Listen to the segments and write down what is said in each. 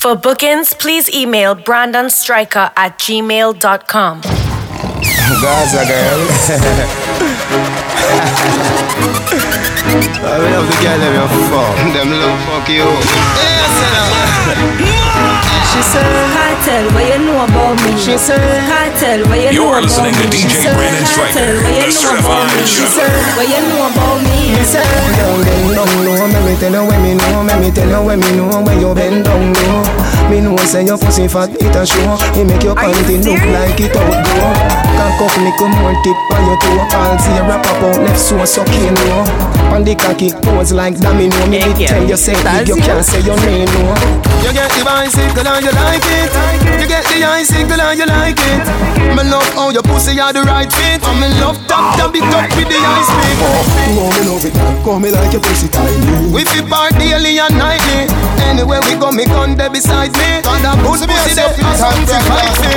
For bookings, please email brandonstriker at gmail.com. Gaza girl. I love the girl them you fuck. Them love fuck you. She said, Kartel, what you know about me? She said, Kartel, what you You're know about me. You are listening to DJ She said, Brandon Stryker, Kartel, what you the know about certified me? She juggler. said, what you know about me? She said, Down, bend down low, let me tell you when me know, let me tell you when me know when you bend down low. Me know say your pussy fat, it a show. It make your panty look like it outgrow. Cock up, me come more tip on your toe. All zero pop out, left so sucking low. On the cocky pose like domino. Me did tell you say big, you can't say your name no. You get the bicycle and you like it. You get the icicle and you like it. Me love how your pussy are the right fit. And me love top top it up with the ice pick. Oh, me love it, call me like your pussy tiny. We fi part daily and nightly. Anywhere we go, me gun there beside me. Cause that good pussy there feel something fight me.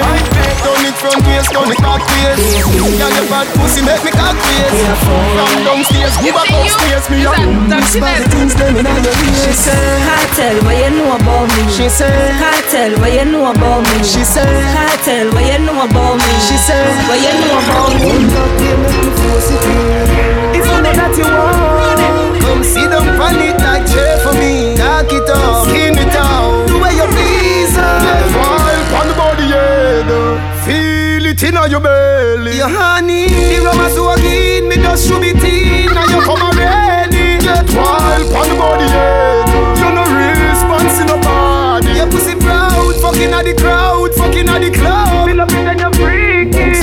Turn it front waist, turn it back waist. Girl, your bad pussy make me cock waist. From downstairs, go back upstairs. Me a boom this bad things them inna your she ears. said, Kartel, what you know about me? She said, Kartel, what you know about me? She said, Kartel, what you know about me? She said, what you know about me? If you know that you want, come sit down on it like chair for me. Knock it off, skin it out, the way you please. Yeah, fall on the body, yeah. Feel it in your belly. Your honey, the rubber so again, me just should be teen. Get wild on the body, yeah. You no response in the body. Your pussy proud, fucking at the crowd, fucking at the club. Me love it when you're freaky.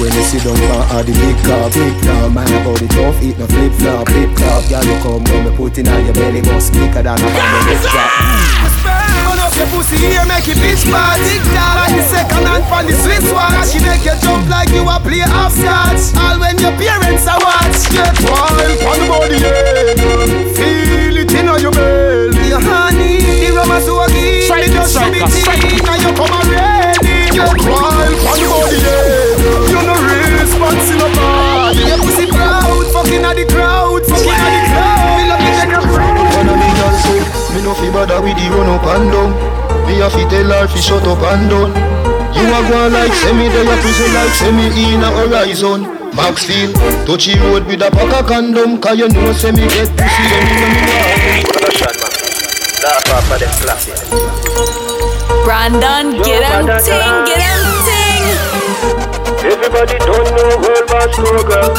When you sit down for all the big car, big car Man about the tough, eat no flip flop, flip flop Girl, you come when me put in on your belly Go sneaker than a bomb, your pussy here, make it bitch bad down like the second hand from the Swiss watch. She make you jump like you a play half scotch. All when your parents are watch. Get wild on the body, yeah Feel it in your belly no fi bother with the run up and down Me a fi tell her fi shut up and down You a go like semi, they a prison like semi in a horizon Maxfield, touchy road with a pack of condom Cause you know say me get pussy anywhere me want Brandon, get him ting, get him ting. Everybody don't know world boss girl.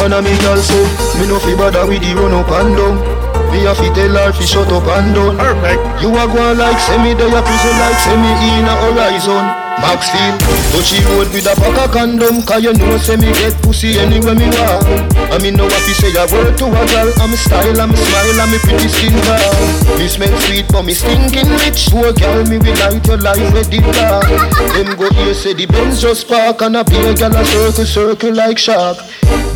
One of me girl say, me no fi bother with the run up and down. Me a fi tell her fi shut up and down. Perfect. You a go on like semi, they a prison like semi in a horizon. Maxfield, touchy road with a pack of condom Cause you know say me get pussy anywhere me walk I mean know what you say a word to a girl I'm a style, I'm a smile, I'm a pretty skin girl Me smell sweet but me stinking rich Poor girl, me will light your life with the dark Them go here say the Benz just park And a beer girl a circle, circle like shark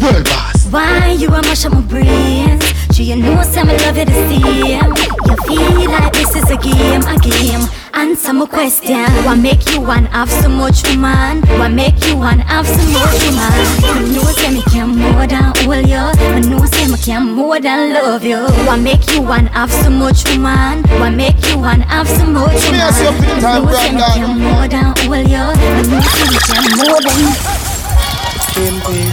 World boss Why you a mash up my brains? Sure you know some love you the same. You feel like this is a game, a game. Answer my question. What make you want have so much woman? What make you want have so much woman? You know say me can more than all you. I know say me can more than love you. What make you want have so much woman? What make you want have so much woman? Me ask you for the time, know say me Brandon. can more than hold you. I know say me can more than. thinking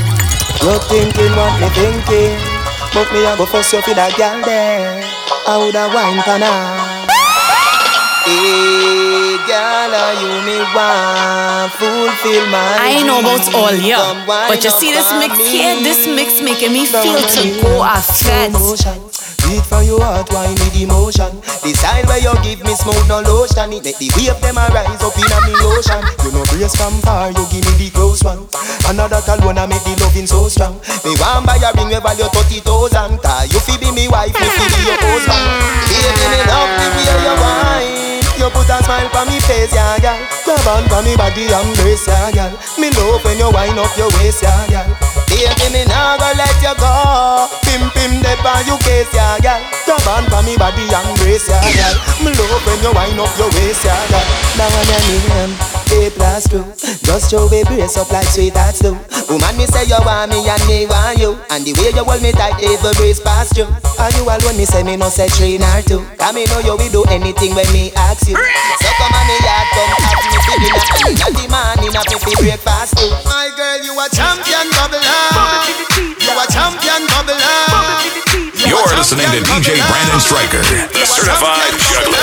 you're thinking what me thinking But me a go fuss you for that girl there. I woulda wine for her Hey, eh, girl, are you me want fulfill my I ain't know about all Come but you see this mix here, this mix making me feel to go ahead. Motion. Beat for your heart, wine with emotion. The style where you give me smooth no lotion. It make the wave them a rise up in a me ocean. You know brace from far, you give me the close one. Another alone I make the loving so strong. Me want buy a ring we value thirty thousand. Cause you fi be me wife, me fi be your husband. Baby, me love the way you wine. You put a smile on me face, yeah, girl. Grab on for me body and brace, yeah, girl. Me love when you wind up your waist, yeah, girl. Baby, me nah go let you go. Pim pim dep on you case, yeah, girl. Grab on for me body and brace, yeah, girl. Me love when you wind up your waist, yeah, girl. Now when your name, we blast through. Just show we brace up like sweet sweethearts do. Woman, me say you want me and me want you. And the way you hold me tight, every breeze past you. Are you alone? Me say me no say three nor two. Cause me know you will do anything when me ask you. So come on me yard, come catch me for dinner. In the morning, I fi breakfast too. My girl, you a champion bubbler. You a champion bubbler. You're listening to DJ Brandon Stryker, the certified juggler.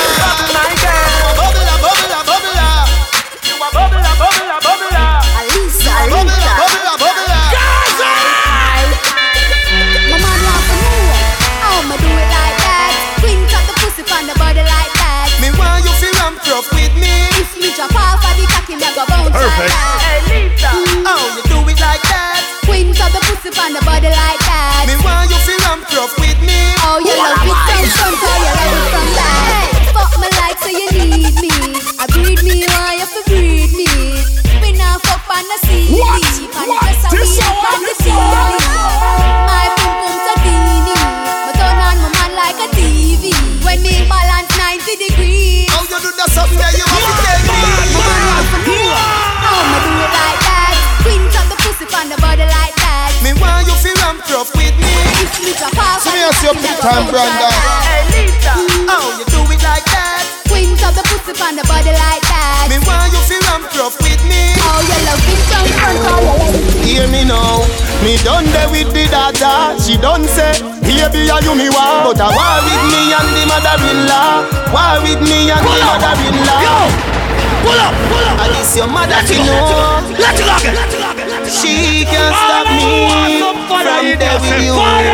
My girl, bubbler, bubbler, bubbler. You a bubbler, bubbler, bubbler. Alisa, Alisa. bubbler, bubbler. My man want to know I'ma do it like that. Queen cut the pussy on the body like that. Me want you feel ramp rough with me. If me drop off of the cocky, me go bounce like that. The pussy on the body like that. Me want you feel ramp rough with me. Oh, you love it from front, oh, you love it from back. Fuck me like so you need me. I breed me, why you fi breed me? We not fuck on the sea. What? What? This on the ceiling. If me drop off So of me ask you cocky, big time, bounce Brenda. like that. Oh, you do it like that. Queen cut the pussy on the body like that. Me want you feel ramp rough with me. Oh, you love it from front, you love it. Hear me now, me done there with the daughter. She done say, baby, are you me want? But I war with me and the mother-in-law. War with me and the mother-in-law. Pull up, pull up. And this your mother to know. Let it go again. Let it go again. She can't stop me from there with you.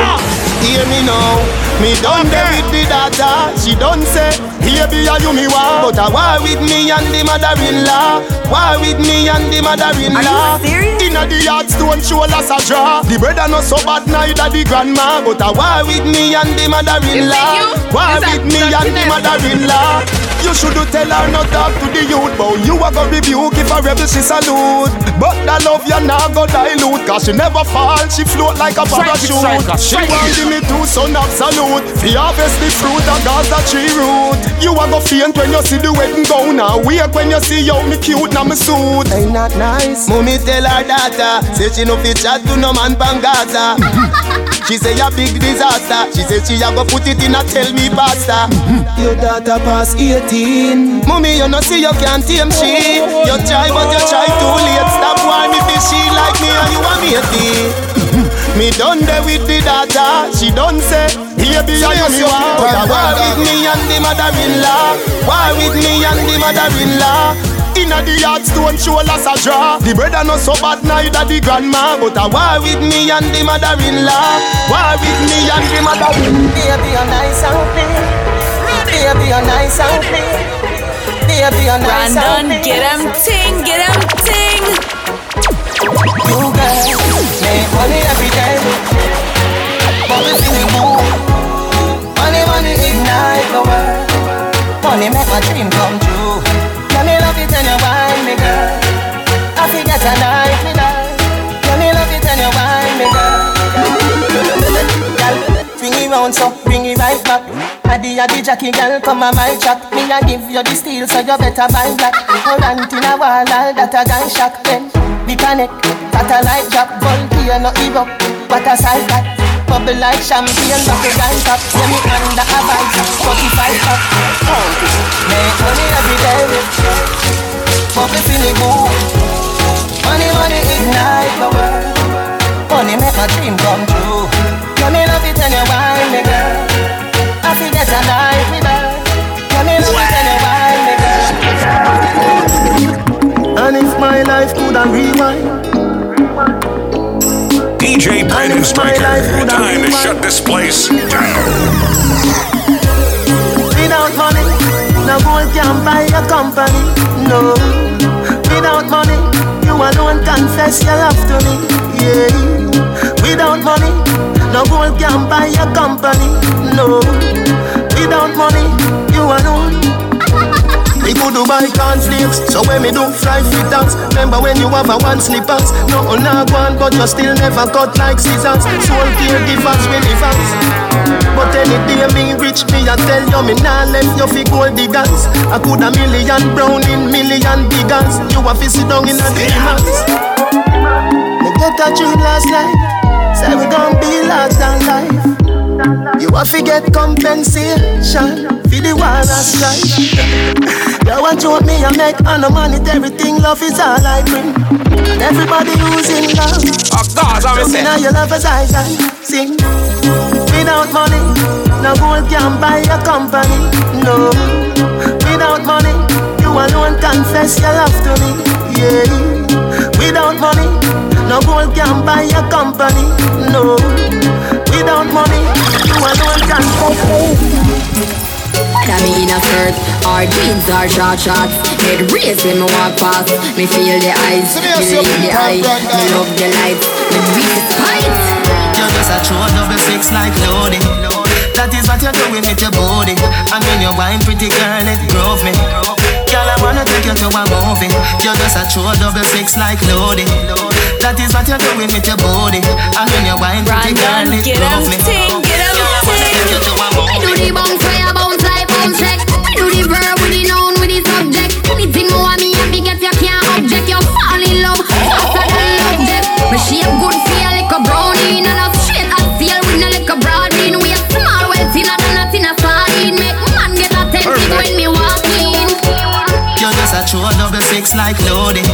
Hear me now, me done there with the daughter. She done say, baby, are you me want? But I war with me and the mother-in-law. War with me and the mother-in-law. Inna the yard stone shoulders a draw. The brother not so bad neither the grandma. But I war with me and the mother-in-law. War with me and the mother-in-law. You should tell her not talk to the youth But you a go rebuke if a rebel she salute. But the love you not go dilute Cause she never fall, she float like a parachute. She want give me two son absolute Fi harvest the fruit of that she root. You a go faint when you see the wedding gown Now wake when you see how me cute now me suit. Ain't that nice? Mommy tell her daughter Say she no fit chat to no man pan Gaza. She say a big disaster. She say she a go put it in a tell me pasta. Your daughter pass 18 Mommy you no see you can't tame she. You try but you try too late. Stop whine if it's she like me and you a matey Me done there with the daughter. She done say Baby I am you want But I war with me and the mother-in-law? War with me and the mother-in-law? Inna the yard stone shoulders a draw. The brother not so bad neither the grandma. But uh, I war with me and the mother-in-law? War with me and the mother-in-law? Baby you're nice and clean Baby you're nice and clean Baby you're nice and Brandon, clean get him ting, get him ting. You girl make money every day. Bubbles in the moon Money, money ignite the world. Money make my dream come true. Let me love it and you wine me girl. I forget a night me die Let me love it and you wine me girl. Girl, Bring it round so, bring it right back Addy addy Jackie girl, come on my track Me a give you the steel so you better buy black. Current in a wall, all that a gun shock Then, the connect, satellite drop Voltaire no erupt, what a sight that. Bubble like champagne, but the gun top Yeah, me under a vice, 45 pop Count make money every day. Bubble feel it good Money, money ignite the world. Money make my dream come true. Let me love it and you life could have rewind DJ Brandon Stryker. Time to shut this place down. Without money, no gold can buy a company. No, without money, you alone confess your love to me. Yeah, without money, no gold can buy a company. No, without money, you alone. Me could to buy cornflakes. So when me do fry fit dance, remember when you have a one slippers. No oh, on one, but you still never cut like scissors. Soul care givers, really fast. But any day me rich, me I tell you me nah left you fi gold diggers. I could a million brown in million biggers. You a fi sit down in a demons. Me get a dream last night, say we gon' be large than life. You a fi get compensation for the war and strife. you want to me and make on the money, everything love is all I bring. Everybody who's in love. Oh God, I'm saying. Now you love as I sing. Without money, no gold can buy a company. No. Without money, you alone confess your love to me. Yeah. Without money, no gold can buy a company. No. Without money, you alone can confess. That me in a skirt Our jeans are short shots Head raised when me walk past Me feel the eyes Me leave the eye Me love the lights Me breathe the spite You're just a true double six like loading That is what you're doing with your body And when you wine pretty girl it drove me Girl, I wanna take you to a movie. You're just a true double six like loading. That is what you're doing with your body. And when you wine pretty girl, it drove me. Get up, get up, Girl, I wanna take you to a movie. Do the bounce fire bounce like bounce check. Do the verb with the noun with the subject. Anything more me me get you can't object. You fall in love faster than love death. Me shape good feel like a brownie and a straight as feel with no like a broad bean. We a small well thinner than a thinner sardine. Make man get attentive when me walk in. You're just a true double six like loading.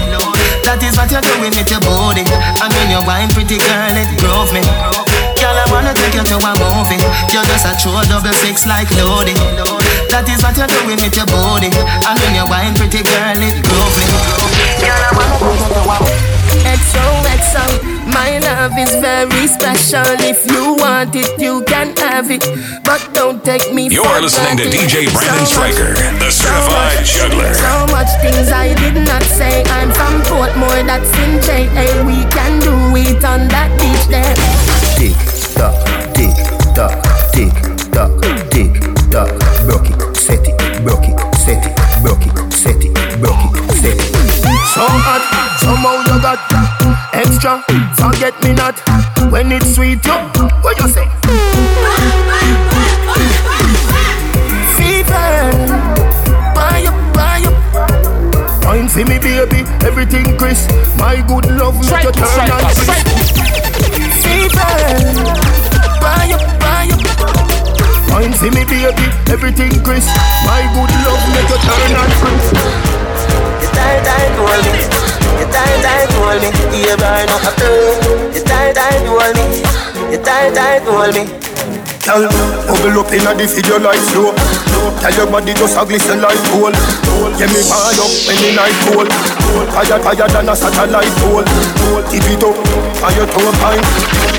That is what you're doing with your body. And when you wine pretty girl, it drove me. Girl, I wanna take you to a movie. You're just a true double six like loading. That is what you're doing with your body. And when you wine pretty girl, it drove me. Girl, I wanna take you to a. XOXO, my love is very special. If you want it, you can have it. But don't take me You're for listening to. DJ Brandon So much- Stryker, the so certified much- juggler. So much things I did not say. I'm from Portmore, that's in JA. We can do it on that beach there. Tick tock, tick tock, tick tock, tick tock. Broke it, set it, broke it, set it, broke it, set it, broke it, set it. So hot, somehow you got extra. Forget me not when it's sweet. You, what you say? Fever, buy up, buy up. Wine for me, baby, everything crisp. My good love make you turn on crisp. Fever, baby, everything crisp. My good love make you turn on crisp. You die, die, hold me. You die, die, hold me. You burn up a. You die, die, hold me. You die, die, hold me. Girl, bubble up inna the video like flow. Tell your body just a glisten like gold. Yeah, me buy up when the night cold. Higher, higher than a satellite pole. Tip it up on your toe pine.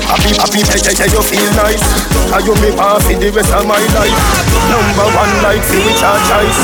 Happy, happy, yeah, yeah, yeah, you feel nice. Cause you me pass for the rest of my life. Number one like for which I choice.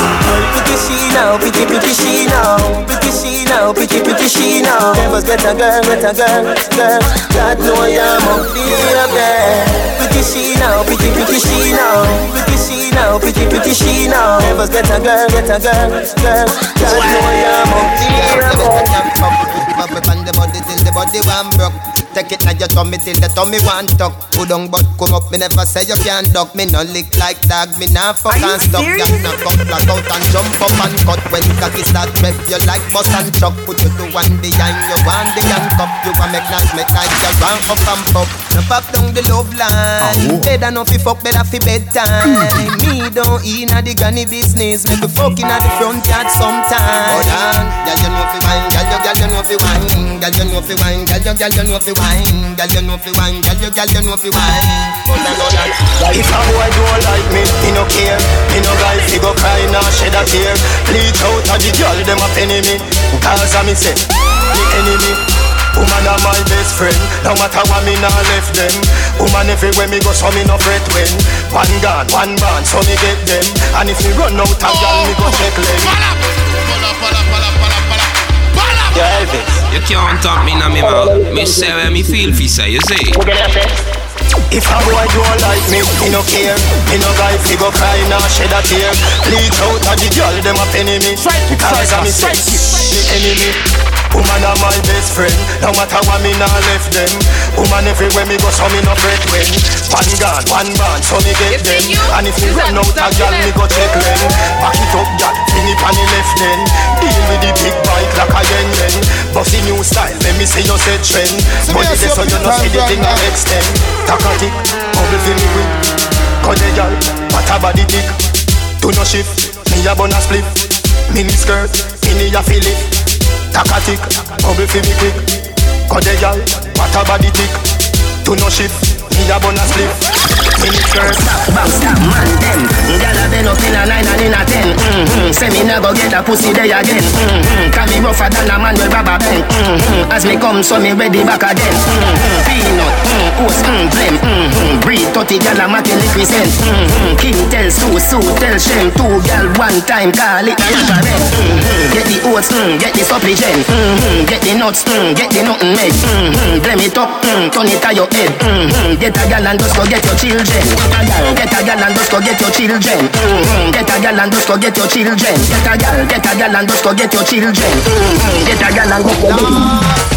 Pretty she now, pretty, pretty she now. Pretty she now, pretty, pretty she now. Never get a girl, get a girl, girl. God know I'm up there, she now, pretty, pretty she now. Pretty she now, pretty, pretty she now. Never get a girl, get a girl, girl. God know oh, I'm up there, there. Bubble on the body till the body one broke. Take it now your tummy till the tummy one tuck. Put on but come up, me never say you can't duck. Me no lick like dog, me nah fuck and stuck. Girl knock up, black out and jump up and cut. When cocky start rev, you like bus and truck. Put you to one behind you, one the handcuff. You a make nice, make like you run up and pop. No pop down the love line. Better no fi fuck, better fi bedtime. Me don't in a the granny business. Make you fuck in a the front yard sometime. Oh, hold on, girl you know fi wine, girl you, girl you know fi wine, girl you know fi wine, girl you, girl you know fi wine, girl you know fi wine, girl you, girl you know fi wine. Hold on, hold on. If a boy don't like me, he no care. He no guy fi go cry nor shed a tear. Bleach out a the girl them a penny me. Cause a me say, the enemy. Woman are my best friend. No matter what me nah left them. Woman everywhere me go, so me no fret when. One gun, one band, so me get them. And if me run out of gun, me go check them. Yo, Elvis. You can't talk me na me mouth. Me say where me feel fi say, you see. If a boy don't like me, me no care. Me no guy fi go cry nor shed a tear. Leak out of the girl, them a penny me. Cause I'm the enemy. Woman are my best friend. No matter what me nah left them. Woman everywhere me go so me no fret when. One gun, one band so me get them. And if you run out a gal me go check them. Back it up gal, fling it on the left then. Deal with the big bike like a yen yen Bossy new style, let me see you set trend. But it is so you no see the thing I extend Takatic, bubble fill me with. Cut the gal, what a body dick Do no shift, me a bun a split Mini skirt, mini a fill it Takatik, bubble fi me quick Cause the gal, what a body tick. To no shift, me a bun a slip Minute first Back stop man them Gyal a been up in a nine and in a ten mm-hmm. Say me never get a pussy day again mm-hmm. Can me rougher than a man with rubber band mm-hmm. As me come so me ready back again mm-hmm. Peanut, mm, oats, mm, blem mm-hmm. Breed 30 gyal a liquid scent mm-hmm. King tell Sue, Sue tell Shem Two gyal one time call it a referent mm-hmm. Get the oats, mm, get the supplement mm-hmm. Get the nuts, mm, get the nothing made mm-hmm. Blem it up, mm, turn it to your head mm-hmm. Get a gyal and just go get your children children. Get a gal and just go get your children. Mm-hmm. Get a gal and just go get your children. Get a gal, get a gal and just go get your children. Mm-hmm. Get a gal and go get your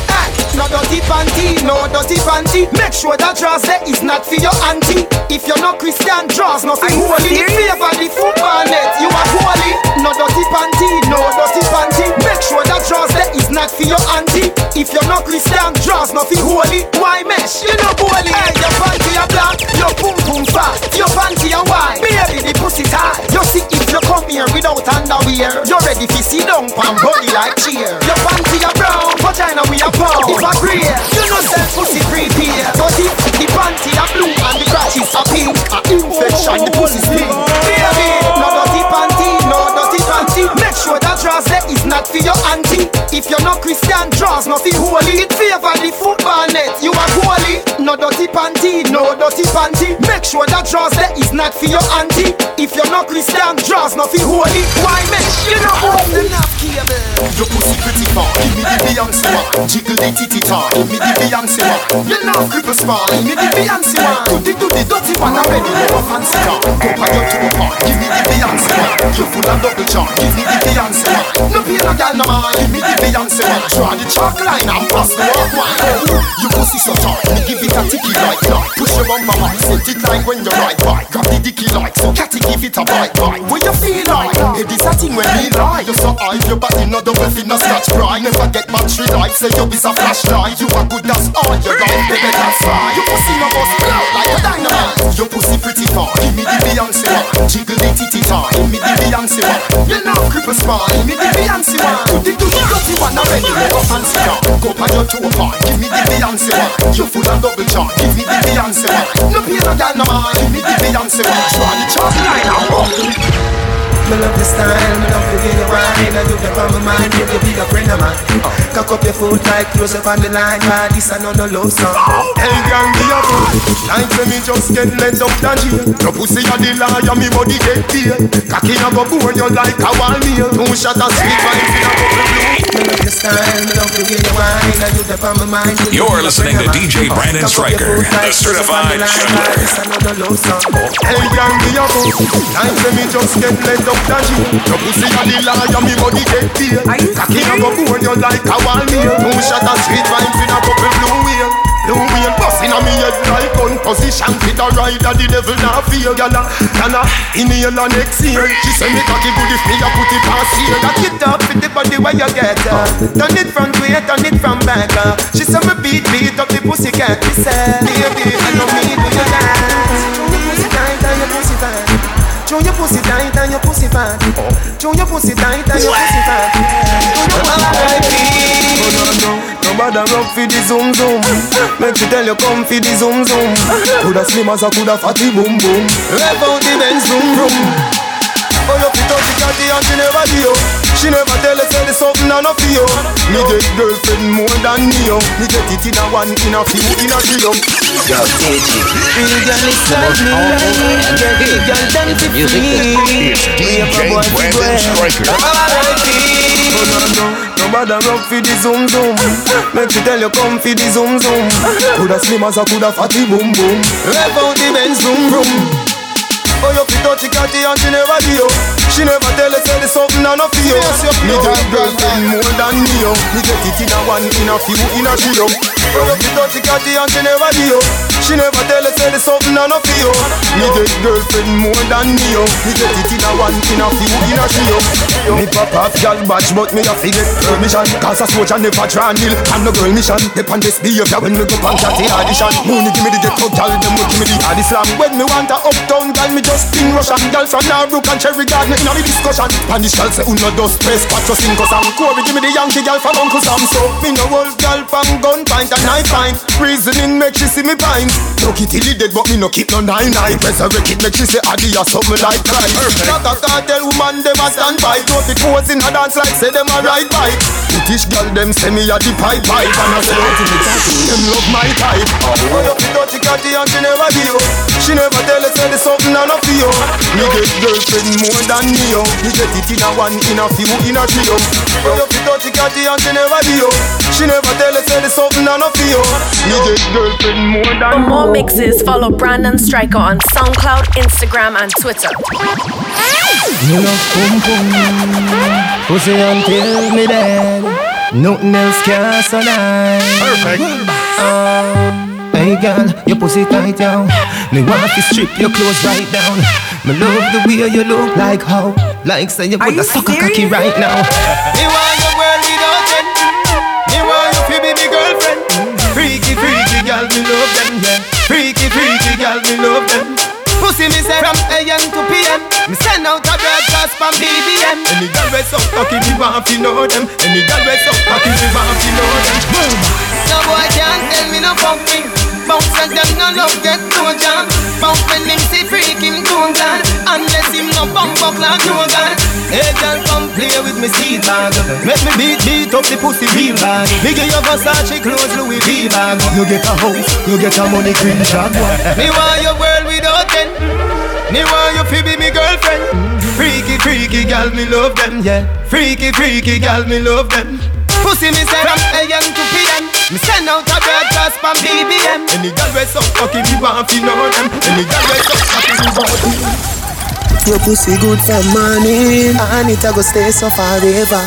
no dirty panty, no dirty panty. Make sure that dress there is not for your auntie. If you're not Christian, draws nothing holy. Favor the football net, you are holy. No dirty panty, no dirty panty. Make sure that dress there is not for your auntie. If you're not Christian, draws nothing holy. Why mesh? You know holy. Hey, your panty are black, your pum pum fat, your panty are white. Baby, the pussy tight. You see if you come here without underwear, you're ready to see down pan body like cheer. Your panty are brown, vagina we are pound a grey. You know that pussy prepare. But if the panty are blue and the crotch is a pink, a infection the pussy stink. Baby, no dirty panty, no dirty panty. Make sure that dress there is not for your auntie. If you're not Christian, draws nothing holy. It favor the football net. You are holy. No dirty panty, no dirty panty. Make sure that dress there is not for your auntie. If you're not Christian, draws nothing holy. Why mesh? You know who enough cable. Your pussy pretty far. Give me the Beyonce one. Jiggle the titty tar. Give me the Beyonce one. You know cripple small. Give me the Beyonce one. Do the do the dirty one already. Never fancy car. Go by your two part. Give me the Beyonce one. You full of double charm. Give me the Beyonce one. No pain no gal no man. Give me the Beyonce one. Draw the chalk line and pass the walk one. Your pussy so tall. Me give it a ticky like that. Push your bumper back. Set it like when you ride by. Grab the dicky like so. Catty give it a bite bite. What you feel like? Hey, this a thing when me lie. You so high. Your body no double fin no scratch cry. Never get battery light. Say you is a flashlight. You are good as all you got. Baby that's right. Your pussy no bust blow like a dynamite. Your pussy pretty far. Give me the Beyonce one. Jiggle the titty tar. Give me the Beyonce one. You know cripple smile. Give me the Beyonce one. Do the do the dirty one already. Never fancy car. Go by your two part. Give me the Beyonce one. You full and double charm. Give me the Beyonce one. No pain no gal no man. Give me the Beyonce one. Draw the chalk line and walk. Me love your style, me love the way you whine And you get on my mind, you be a friend of mine. Uh. Cock up your foot like close up on the line. Man, this another love song. Hey gang, be a fool Like when me just get let up the jail Your pussy a the liar, me body get paid Cocky a go burn you like a wall meal Two shot of sweet wine, in a couple blue. Me love your style, me love the way you whine And you get on my mind, you You're listening to DJ Brandon Stryker, the certified juggler. Hey gang, be a fool Like when me just get let up jail Your pussy a the liar, me body get paid Cocky a go burn you like a wall meal Two shot of sweet wine, in a couple blue wheel. Blue wheel busting on me head like gun position. Fit a rider, the devil not fear Gyal a, gyal a. Inhale and exhale She say me cocky good if me a put it past here. Cock it up with the body where you get uh. Turn it front way, turn it from back uh. She say me beat, beat up the pussy cat Me say, baby, I know me do you dance your pussy tight your pussy fat Show your pussy tight and your pussy fat. Show your pussy tight and your pussy fat. Show your pussy tight oh, No bother rock for the zoom zoom. Make she tell you come for the zoom zoom. Coulda slim as a coulda fatty boom boom. Rev out the Benz boom boom Oh, you fit up the catty and she never do you She never tell us say there's something I no feel Me get girlfriend more than me yo Me get it in a one, in a few, in a trio Yo, DJ. Real girl inside me Yeah, real girl done to Music free is DJ Brandon Stryker. Oh no no, no no bother rock for the zoom zoom. Make she tell you come for the zoom zoom. Coulda slim as a coulda fatty boom boom. Rev out the Benz zoom zoom. Oh, you fit touch catty and she never. She never tell us say the something and no feel. Me got girlfriend more than me, yo. Me get it in a one, in a few, in a trio. Oh, you fit touch catty and she never do. She never tell us say the something and no feel. Me get girlfriend more than me, yo. Me get it in a one, in a few, in a trio. Me pop off girl batch, but me a forget permission. Cause a soldier never try nil. I'm no girl mission. Depend this behavior when me go pan catty audition. Mooney give me the ghetto girl, them will give me the hard slam. When me want a uptown girl, me just spin Russian Girl from Norbrook and Cherry Garden in the discussion. And this girl say uno dos tres cuatro cinco Sam Corey give me the Yankee girl from Uncle Sam. So me no old girl from gun and knife pint Reasoning make she see me pint Look it till it dead but me no keep no nine nine. Resurrect it make she say Adi or something like Christ Like a cartel woman them a stand by. Throw it pose in a dance like say them a ride bike British girl them say me a the pipe pipe. And I say them love my type. Oh you fit dirty catty and she never be you She never tell us say the something and no feel me get girlfriend more than me, yo. Me get it in a one, in a few, in a trio. But you fit touch catty and she never do, yo. She never tell us say the something and no feel. Me get girlfriend more than more mixes, follow Brandon Striker on SoundCloud, Instagram, and Twitter. You love pum pum, pussy until me dead. Nothing else can survive. Perfect. Um, Hey girl, your pussy tight down. Me want to strip your clothes right down. Me love the way you look like how, like say you put a sucker cocky right now. Me want your world without end. Me want you to be me girlfriend. Freaky, freaky girl, me love them, yeah. Freaky, freaky girl, me love them. Pussy me say from AM to PM Me send out a broadcast from BBM Any girl we so cocky me want to know them. Any girl we so cocky me want to know them. No boy can't tell me no fucking Bounce and them no love get no jam Bounce when him see freak him too glad Unless him no bump up like no god Hey girl come play with me seed bag. Make me beat beat up the pussy real bad. Me give you Versace clothes Louis V bag. You get a house, you get a money green job Me want your world without end. Me want you fi be me girlfriend Freaky freaky gal me love them yeah. Freaky freaky gal me love them. Pussy me say from AM to PM Me send out a broadcast from BBM Any girl we so cocky me want fi know them. Any girl we so cocky me want Your pussy good for money, And it a go stay so forever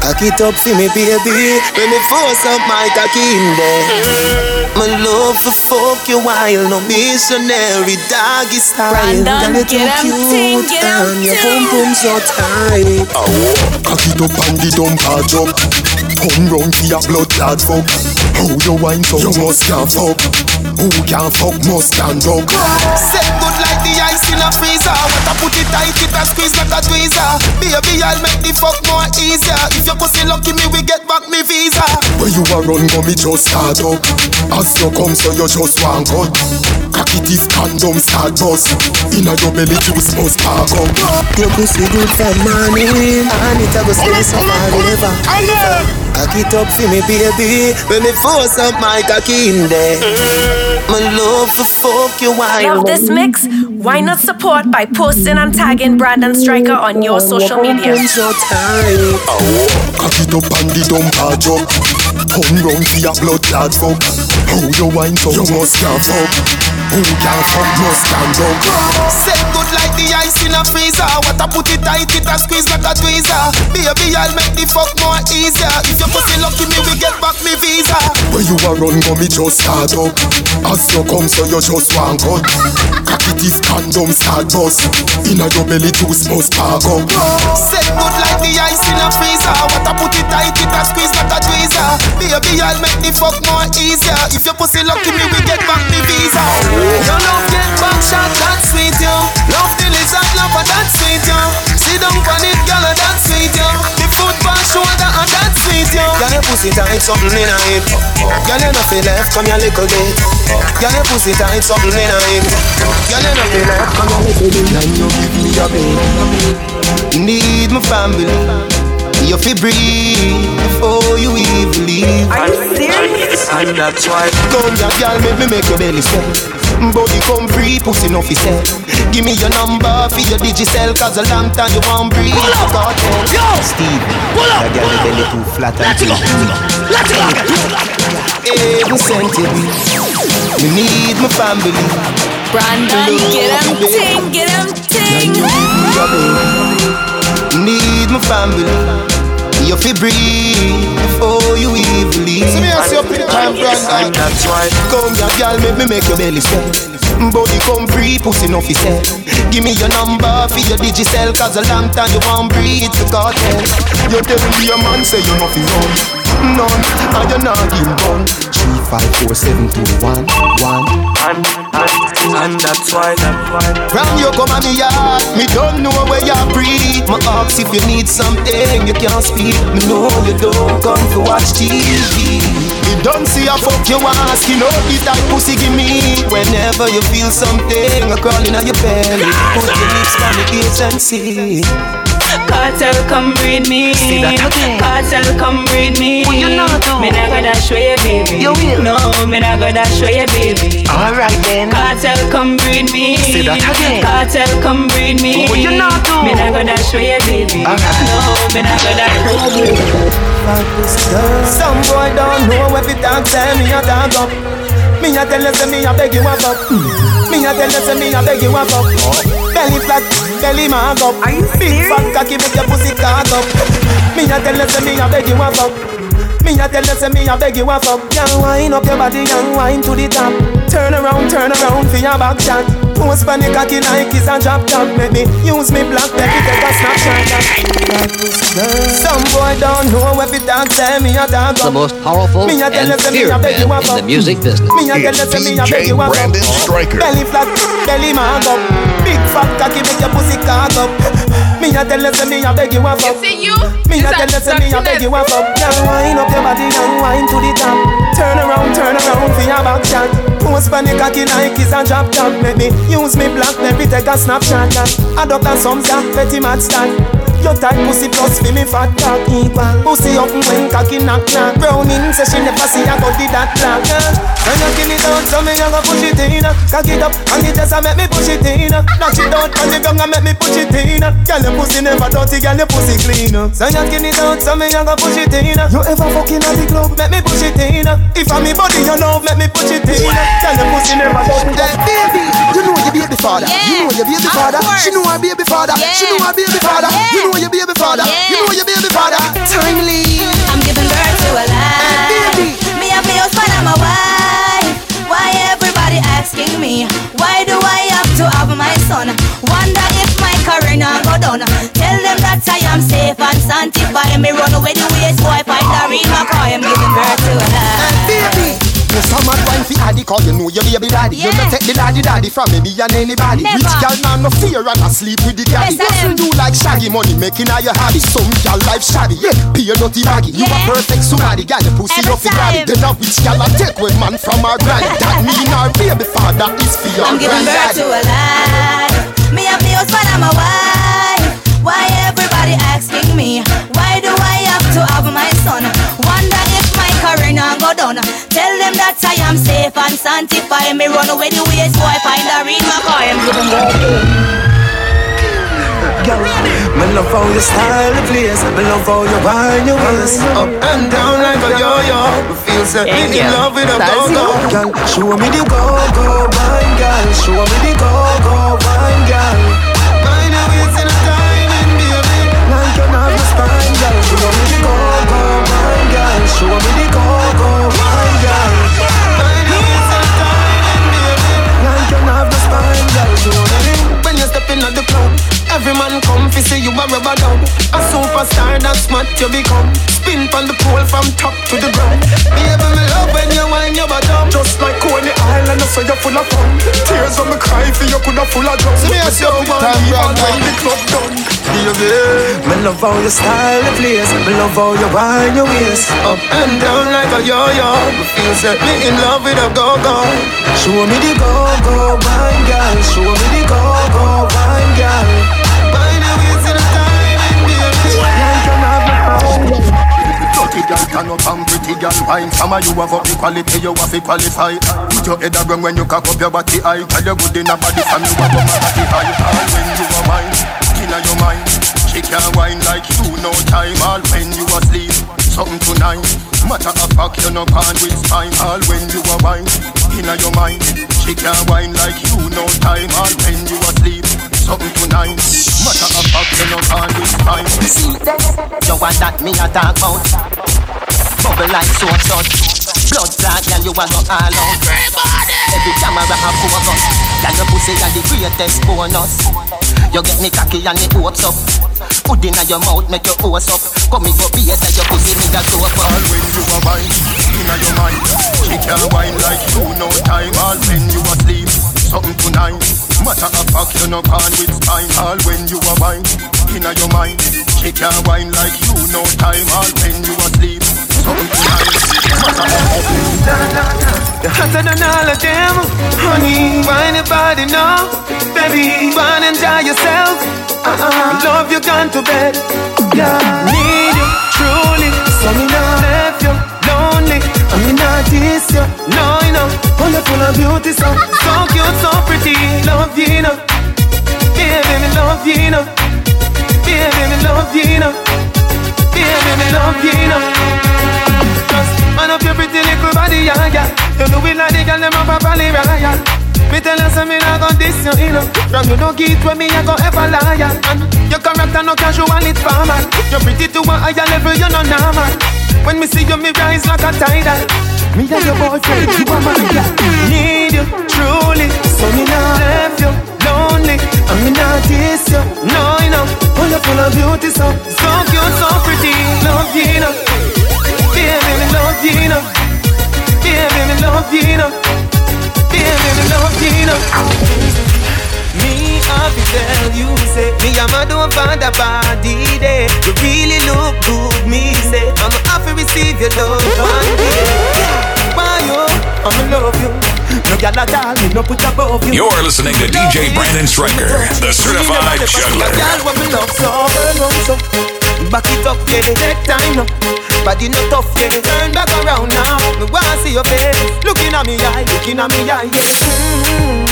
Cock it up for me baby. When me force up my cocky in there. My love for fuck you while No missionary doggy style. Brandon, Girl, you get 'em too ting, cute get 'em And your ting. pum pum so tight Cock it up and the dump a drop. Come round for your blood clot fuck. How you wine so you must can't fuck. Who can't fuck must stand up. Set good like the ice in a freezer. What I put it tight, it a squeeze like a tweezer. Baby, I'll make the fuck more easier. If your pussy lucky me, we get back me visa. Where you a run go me just start up. As you come so you just want cut. Cock it if condom start bust. Inna your belly juice must park up. Your pussy good from morning And it a go stay so forever Cock it up for me baby. When me force up my cocky in there. My love for fuck you while Love this mix? Why not support by posting and tagging Brandon Striker on your social media? so tight Cock it up and the dump a drop. Come round for your blood clot fuck. How you wine so you must can't fuck. Who can fuck must stand up. Set good like the ice in a freezer. What I put it tight, it a squeeze like a tweezer. Baby, I'll make the fuck more easier. If your pussy lucky me, we get back me visa. Where you a run go me just start up. As you come so you just want cut Cock it if condom start bust. Inna your belly juice must park up. Set good like the ice in a freezer. What I put it tight, it a squeeze like a tweezer. Baby, I'll make the fuck more easier. If your pussy lucky me, we get back me visa. Your love get back shot, that sweet yo Love the lizard, love and that sweet yo. Sit down on it, girl, and that sweet yo. The foot back shoulder and that sweet yo. Girl, your pussy tight, something in a hip. Girl, you feel left, come here little bit. Girl, your pussy tight, something in a hip. Girl, you feel left, come here little bit. And you give me a baby. Need my family. You feel breathe before you even leave. Are you serious? And that's why. Come here, girl, make me make your belly swell. Body come free, pussy no fi sell. Give me your number for your digicel, cause a long time you won't breathe. Pull up, cartel. Yo, Steve, pull that girl belly too flat and too Let's go. Heaven sent you. Me need my family. Brandon, get him ting, get him ting. Need my family. You fi breathe your pretty time, Brandon. That's why. Come here, girl, make me make your belly swell. Body come free, pussy no fi sell. Give me your number for your digicel, cause a long time you won't breathe for cartel. You tell me a man say you no fi run. None, and you not him gun. Three, five, four, seven, two, one, one. And, and, and that's why, that's why. Round you come at me yard, me don't know where you breathe. My ask if you need something, you can't speak. Me know you don't come to watch TV. Me don't see a fuck you ask, you know the type pussy give me. Whenever you feel something, a crawling on your belly, put your lips on the ears and see. Kartel, come breed me. See that again. Kartel, come breed me. What you not do? Me not gonna show you, baby. You will? No, me not gonna show you, baby. Alright then. Kartel, come breed me. See that again. Kartel, come breed me. What you not do? Me not gonna show you, baby. Alright. No, me not gonna show you. Some boy don't know if it talk, say me a dog up. Me a tell you say me a beg you a fuck. Me a tell you say me a beg you a fuck. Belly flat, belly mag up. Big fat cocky make your pussy cock up. Me a tell you say me a beg you a fuck. Me a tell you say me a beg you a fuck. Young wine up your body, young wine to the top. Turn around, turn around for your back shot. Post panic cocky like it's a drop top. Make me use me black baby take a snapshot. Some boy don't know if it talk, say me a dog The most powerful Me a tell and you say me a feared beg you a man in the music business. Me a tell you say me a beg you a fuck. Belly flat, belly mag up. Big fat cocky make your pussy cock up. Me a tell you say me a beg you a fuck. See you? Me a tell you say me a beg you a fuck. Young wine up your body, young wine to the top. Turn around, turn around for your back shot. Post panic cocky like it's a drop top. Make me use me black, let me take a snapshot. Adopt and some yeah, petty mad stand. Your tight pussy plus fi me fat cock equal. Pussy up when cocky knock knock. Browning say she never see I go did that black. When you kill it out so me a go push it in. Cock it up and it just a make me push it in. Knock it out on the ground and make me push it in. Girl your pussy never dirty, girl your pussy clean. So you kill it out so me a go push it in. You ever fucking at the club, make me push it in. If I'm me body you love, make me push it in. Girl your pussy never dirty. Hey, baby, you know your baby father. You know your baby father. She know her baby father. She know her baby father. You know your baby father. You know your baby father. Timely. I'm giving birth to a life. baby. Me and my husband and my wife. Why everybody asking me? Why do I have to have my son? Wonder if my career now go down. Tell them that I am safe and sanctified. Me run away the waste boy find a real car. I'm giving birth to a life. Baby. You some mad wine fi addy Cause you know your baby daddy You Yeah. no take the daddy daddy from me, me and anybody Never. Rich girl now no fear and I sleep with the daddy Yes, I do like shaggy money making all your hobby Some girl life shabby Yeah, pay dirty baggy You a perfect somebody Girl your pussy Every off the granny. Then a rich girl a take with man from our granny That mean our baby father is for your I'm giving birth to a life. Me and my husband and my wife. Why everybody asking me? Why do I have to have my son? Down. Tell them that I am safe and sanctified. Me run away the waste boy find a real my car. I'm giving birth to. Girl, me love how you style the place. Me love how you wind your waist Up and down like a yo-yo Me feel set me in love with a go-go Girl, show me the go-go wine, girl. Show me the go-go wine, girl. Mind your waist in a diamond, baby Like you have the spine, girl. Show me the go-go wine, girl. Show me When you in the club Every man come fi see you a rubber dub A superstar that's what you become Spin from the pole from top to the ground Baby me love when you wind your bottom Just like Coney Island, I say you're full of fun. Tears when me cry for you, coulda full of drum. See me as your Don't big want time leave brother. when the club done. Baby Me love how your style the place. Me love how you wind your waist Up and down like a yo-yo Me feel set me in love with a go-go Show me the go-go Stand up and pretty girl wine. Of you have up the quality, you have to qualify. Put your head around when you cock up your body high. Tell you good in a body, from you have up my body high. All when you are mine, inna your mind. She can't wine like you, no time. All when you asleep, something tonight. Matter of fact, you no can with spine. All when you are wine, inna your mind. She can't wine like you, no time. All when you asleep, something tonight. Matter of fact, you no can with. See that? You want that me a talk about? Bubble like soap shot. Blood clot, girl, you are not all out. Every camera have focus. Girl, your pussy are the greatest bonus. You get me cocky and me hopes up. Put inna your mouth, make your hose up. Come me go be that your pussy me that go up. All when you are wine, inna your mind. She can't wine like you, no time. All when you asleep, something tonight. Matter of fact, you no can with spine. All when you are wine, inna your mind. She can't wine like you, no time. All when you asleep, something hotter than all of them, honey. Why anybody know, baby? And enjoy yourself. Uh-uh. Love you gone to bed. Yeah, need you truly. So me not left you lonely. I mean not this you. No, you know. Oh, full of beauty, so so cute, so pretty. Love you, know. Baby, me love you, know. Baby, me love you, know. Baby, me love you, know. Man up your pretty little body, yeah, yeah. You know we like the girl them up a valley, yeah. Me tell you something I got this, you know From you no get with me, I go ever liar And your character no casual, it's formal. You're pretty to a higher level, you're not normal. When me see you, me rise like a tidal Me and your boyfriend, you are my girl Need you, truly. So me not left you lonely. And me not diss you, no, you know. Oh, you're full of beauty, so So cute, so pretty. Love you, know. Baby, me love you, know Baby, me love you, know Baby, me love you, know Me have to tell you, say Me and my don't find a body day You really look good, me say I'ma have to receive your love one day Why you? I'ma love you no gyal at all, me no put above you. You're listening to DJ Brandon Stryker, the certified juggler. Gyal what me love so, love so. Back it up, yeah, take time now. Body no tough, yeah, turn back around now. Me wanna see your face, looking at me eye, looking at me eye, yeah.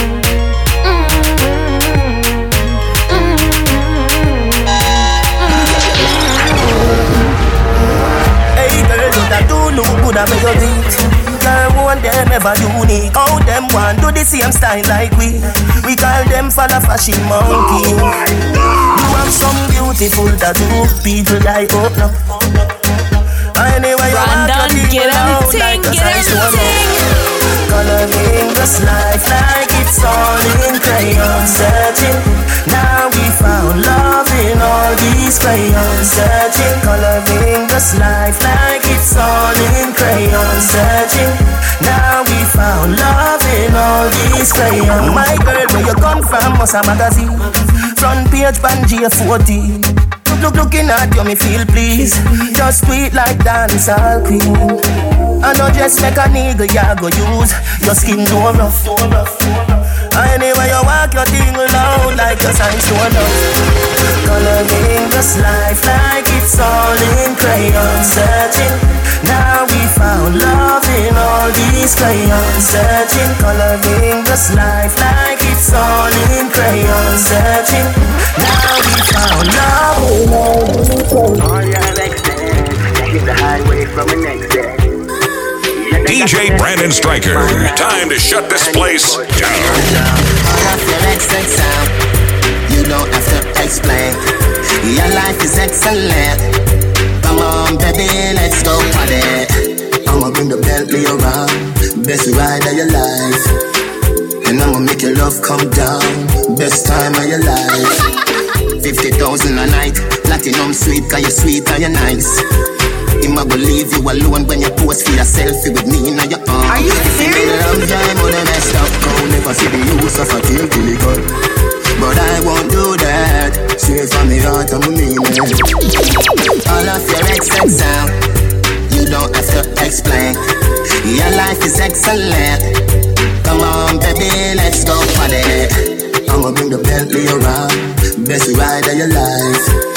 You that do look good at your beat. Girl, one them ever unique. How them want do the same style like we? We call them for the fashion monkey. You have some beautiful tattoo, people like oh no. Oh, Anyway, Brandon, get like a get one. everything. Coloring this life like it's all in crayon searching. Now we found love in all these crayons searching. Coloring this life like it's all in crayon searching. Now we found love in all these crayons. My girl, where you come from? Must a magazine. Front page, Banjia 14. Look, looking at you, me feel please. Just sweet like dancehall queen. I know just make a nigga, ya go use your skin no rough. Anyway, you walk your thing loud like a sign to love. Coloring this life like it's all in crayon searching. Now we found love in all these crayons searching. Coloring this life like it's all in crayon searching. Now we found love in all these your exes, hit the highway from next day. DJ Brandon Stryker. Time to shut this place down. All of your exes out. You don't have to explain. Your life is excellent. Come on, baby, let's go party. I'ma bring the Bentley around. Best ride of your life. And I'ma make your love come down. Best time of your life. 50,000 a night. Platinum sweet, cause you're sweet and you're nice. Him I go leave you alone when you post for your selfie with me in your arms. Are you serious? Long time on the messed up crowd, never see the use of a tail till it gone. But I won't do that. Straight from the heart, I'm a mean All of your exes out, you don't have to explain. Your life is excellent. Come on, baby, let's go party. I'ma bring the Bentley around, best ride of your life.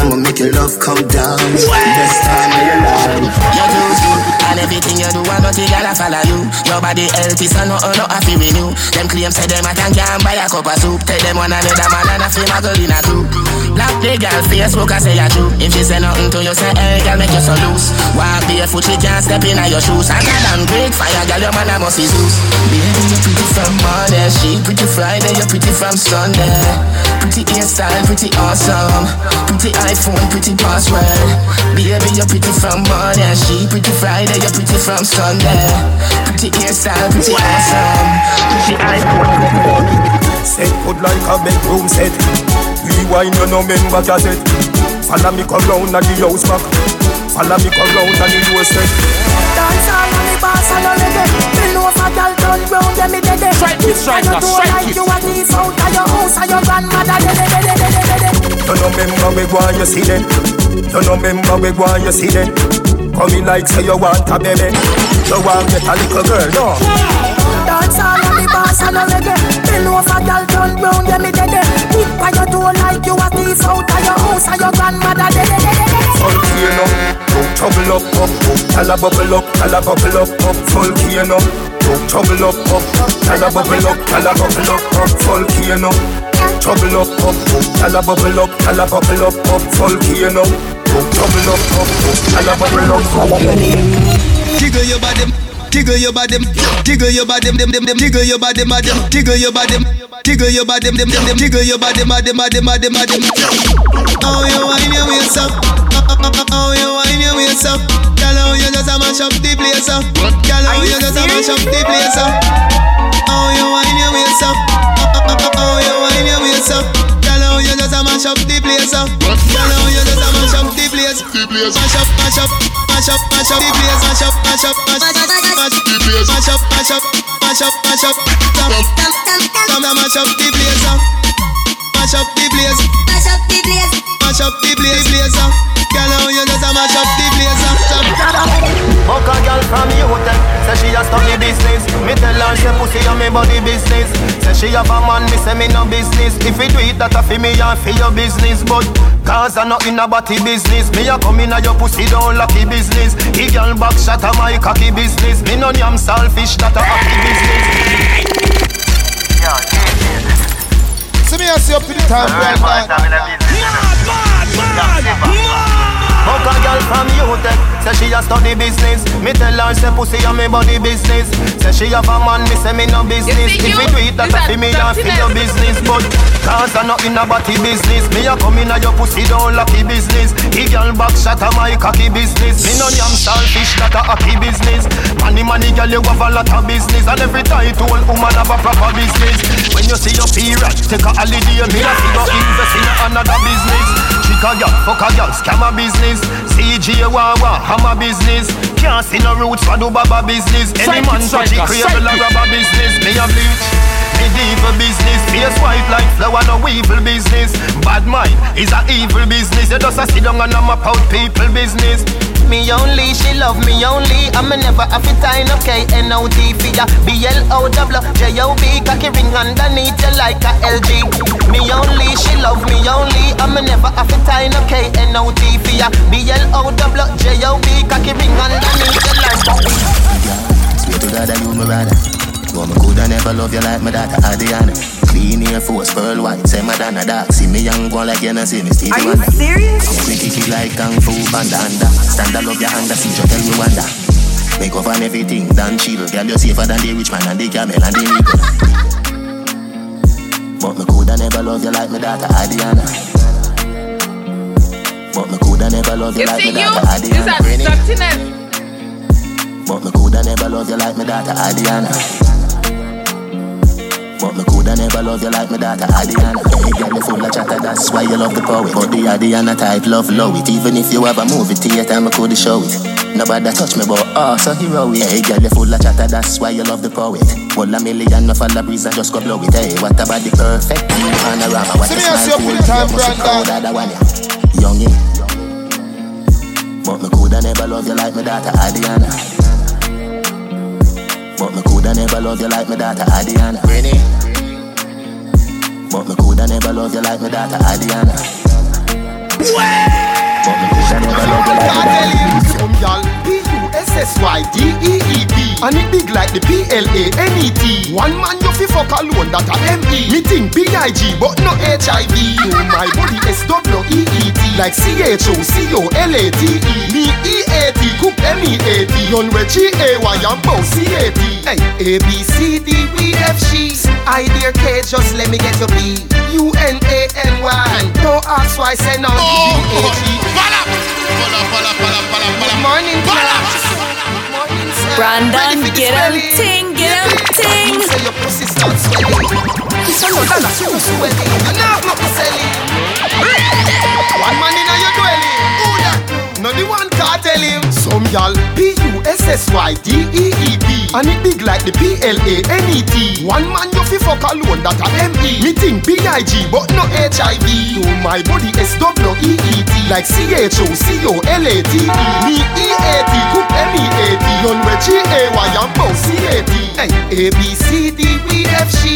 I'ma make your love come down. Best time of your life. You do good, and everything you do, and nothing gonna follow you. Your body healthy, so no, oh, no, I feel renew. Them claims say them a can can buy a cup of soup. Tell them one another man and a feel my girl in a group. Black the girl Facebook, I say you true. If she say nothing to you, say hey, girl, make you so loose. Walk barefoot, she can't step in your shoes. I got on great fire, girl, your man a must be Zeus. Baby, you pretty from Monday, she pretty Friday, you pretty from Sunday. Pretty hairstyle, pretty awesome. Pretty iPhone, pretty password. Baby, you're pretty from Monday, she pretty Friday, you're pretty from Sunday. Pretty hairstyle, pretty awesome. She iPhone, pretty iPhone. Set good like a bedroom set. Rewind you no member cassette. Follow me come round at the house back. Follow me come round at the door set. Dance all on the boss and the reggae Me know if a girl turn round, yeah me dead Strike it, strike And you it, do strike like it. you a thief out of your house And your grandmother dead, dead, dead, dead, dead, dead You no member we go and you see them. You no member we go and you see them. Come in like say you want a baby. You want get a little girl, no. Dance all on the boss and the reggae. Me know if a girl turn round, yeah me dead If I you do like you a thief out of your house And your grandmother dead, Kano, don't trouble up, up, tell a bubble up, tell a bubble up, up, full Kano, don't trouble up, up, tell a bubble up, tell a bubble up, up, full Kano, trouble up, up, tell a bubble up, tell a bubble up, up, full Kano, don't trouble up, up, tell a bubble up, follow your name. Jiggle your body, jiggle your body, jiggle your body, dem dem dem, jiggle your body, madam, jiggle your body, jiggle your body, dem dem dem, jiggle your body, madam, madam, madam, madam. Oh, you wine your waist up, oh, you wine your waist up. Girl, oh, you just a mash up the place up. Girl, oh, you just a mash up the place up. Oh, you wine your waist up, oh, you wine your waist up. Girl, oh, you just a mash up the place up. Girl, oh, you just a mash up the place. Mash up, mash up, mash up, mash up the place. Mash up, mash up, mash up, mash the place. Mash up, mash up, mash up, mash up. Come, come, come, mash up the place. uh. Mash up the place. Mash up the place. Mash up the place, place. uh. Girl, how you just a mash up the place. Chop, chop. Fuck a girl from UTech Say she a study business Me tell her say pussy a me body business Say she have a man, me say me no business If you do it, that a fi me and fi your business But cause I not in a body business Me a come in a your pussy down lucky business The girl back shot a my cocky business Me no damn selfish, that a happy business See me, I see up to the time, brother. Fuck a girl from UTech Say she a study business. Me tell her say pussy a me body business. Say she have a man, me say me no business. If You see you you? do it, that a fi me and fi your business But cause I not in a body business. Me a come in a your pussy down lucky business. The girl back shot a my cocky business. Me no damn selfish, that a happy business. Money, money, girl, you have a lot of business. And every title woman have a proper business. When you see your period, take a holiday Me a fi go invest in another business. Trick a girl, fuck a girl, scam a business CG Wawa, hammer business Can't see no roots for do baba business Any Strike man it, touch it, striker, crave a rubber business Me a bleach Medieval business, face white like flower, no evil business. Bad mind is a evil business. You just a sit down and a map out people business. Me only, she love me only. I'm a never have it time, okay? N-O-T for ya. B-L-O-W, J-O-B, cocky ring underneath you like a LG. Me only, she love me only. I'm a never have it time, okay? N-O-T for ya. B-L-O-W, J-O-B, cocky ring underneath you like a Swear to God, I you my brother. But me coulda never love you like my daughter Adriana. Clean Air Force, pearl white, say Madonna dark. See me young one like you know see me Stevie Are you Wonder. serious? We kick it like Kung Fu Panda under. Stand up, love your hand, see you tell me wonder. Make up on everything, done chill. Girl, you safer than the rich man and the camel and the nigga. But me coulda never love you like my daughter Adriana. But me coulda never love you You like see my you? daughter Is Adriana. that Granny. dirtiness? But me coulda never love you like my daughter Adriana. But me coulda never love you like my daughter Adriana. Hey girl, you full of chatter, that's why you love the poet. But the Adriana type love low it. Even if you have a movie theater, me coulda show it. Nobody touch me, but oh, so hero it. Hey girl, you full of chatter, that's why you love the poet. One a million, no fall a breeze and just go blow it. Hey, what about the perfect panorama? What See the I see smile up cool, the time, you must be Brandon. proud of that one, yeah youngin. Eh? But me coulda never love you like me daughter Adiana. But me coulda never love you like me daughter Adiana. Really? But me coulda never love you like me daughter Adiana. Way! But me coulda never love you like my daughter. Adriana. And it big like the P-L-A-N-E-T One man you fi fuck alone that a M-E Me think B-I-G but no H-I-V Oh my body S-W-E-E-T Like C-H-O-C-O-L-A-T-E Me E-A-T Cook M-E-A-T On where G-A-Y and bow C-A-T Hey A-B-C-D-E-F-G I dear K just let me get your B. U-N-A-N-Y Don't ask why say no oh, B-A-G Good morning, class. Brandon, get him ting, get him ting. Say your pussy start swelling. It's a no dollar, so swelling. You not selling. One man in your dwelling. Who that? No the one can't tell him. Some y'all P-U-S-S-Y-D-E-E-P And it big like the P-L-A-N-E-T One man you fi fuck alone that a M-E Me think B-I-G but no H-I-V To oh, my body S-W-E-E-T Like C-H-O-C-O-L-A-T-E Me E-A-T Cook M-E-A-T On where G-A-Y and bow C-A-T Hey, A-B-C-D-E-F-G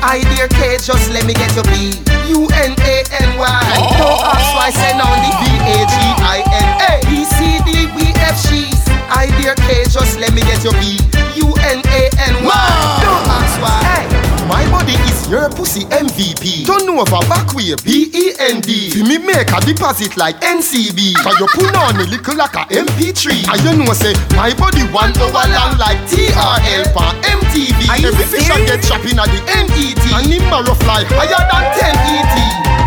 I dear K just let me get your B. U-N-A-N-Y Don't ask why I say on the B-A-G-I-N-A B-C-D-E-F-G I dear K, just let me get your B U N A N Y. Don't ask why. Hey. My body is your pussy MVP. Turn over back way B E N D. See me make a deposit like NCB. Cause you put on a little like a MP3. And you know say my body one over long like TRL for MTV. Every fish I get chopping at the NET. And him a rough fly higher than 10 ET.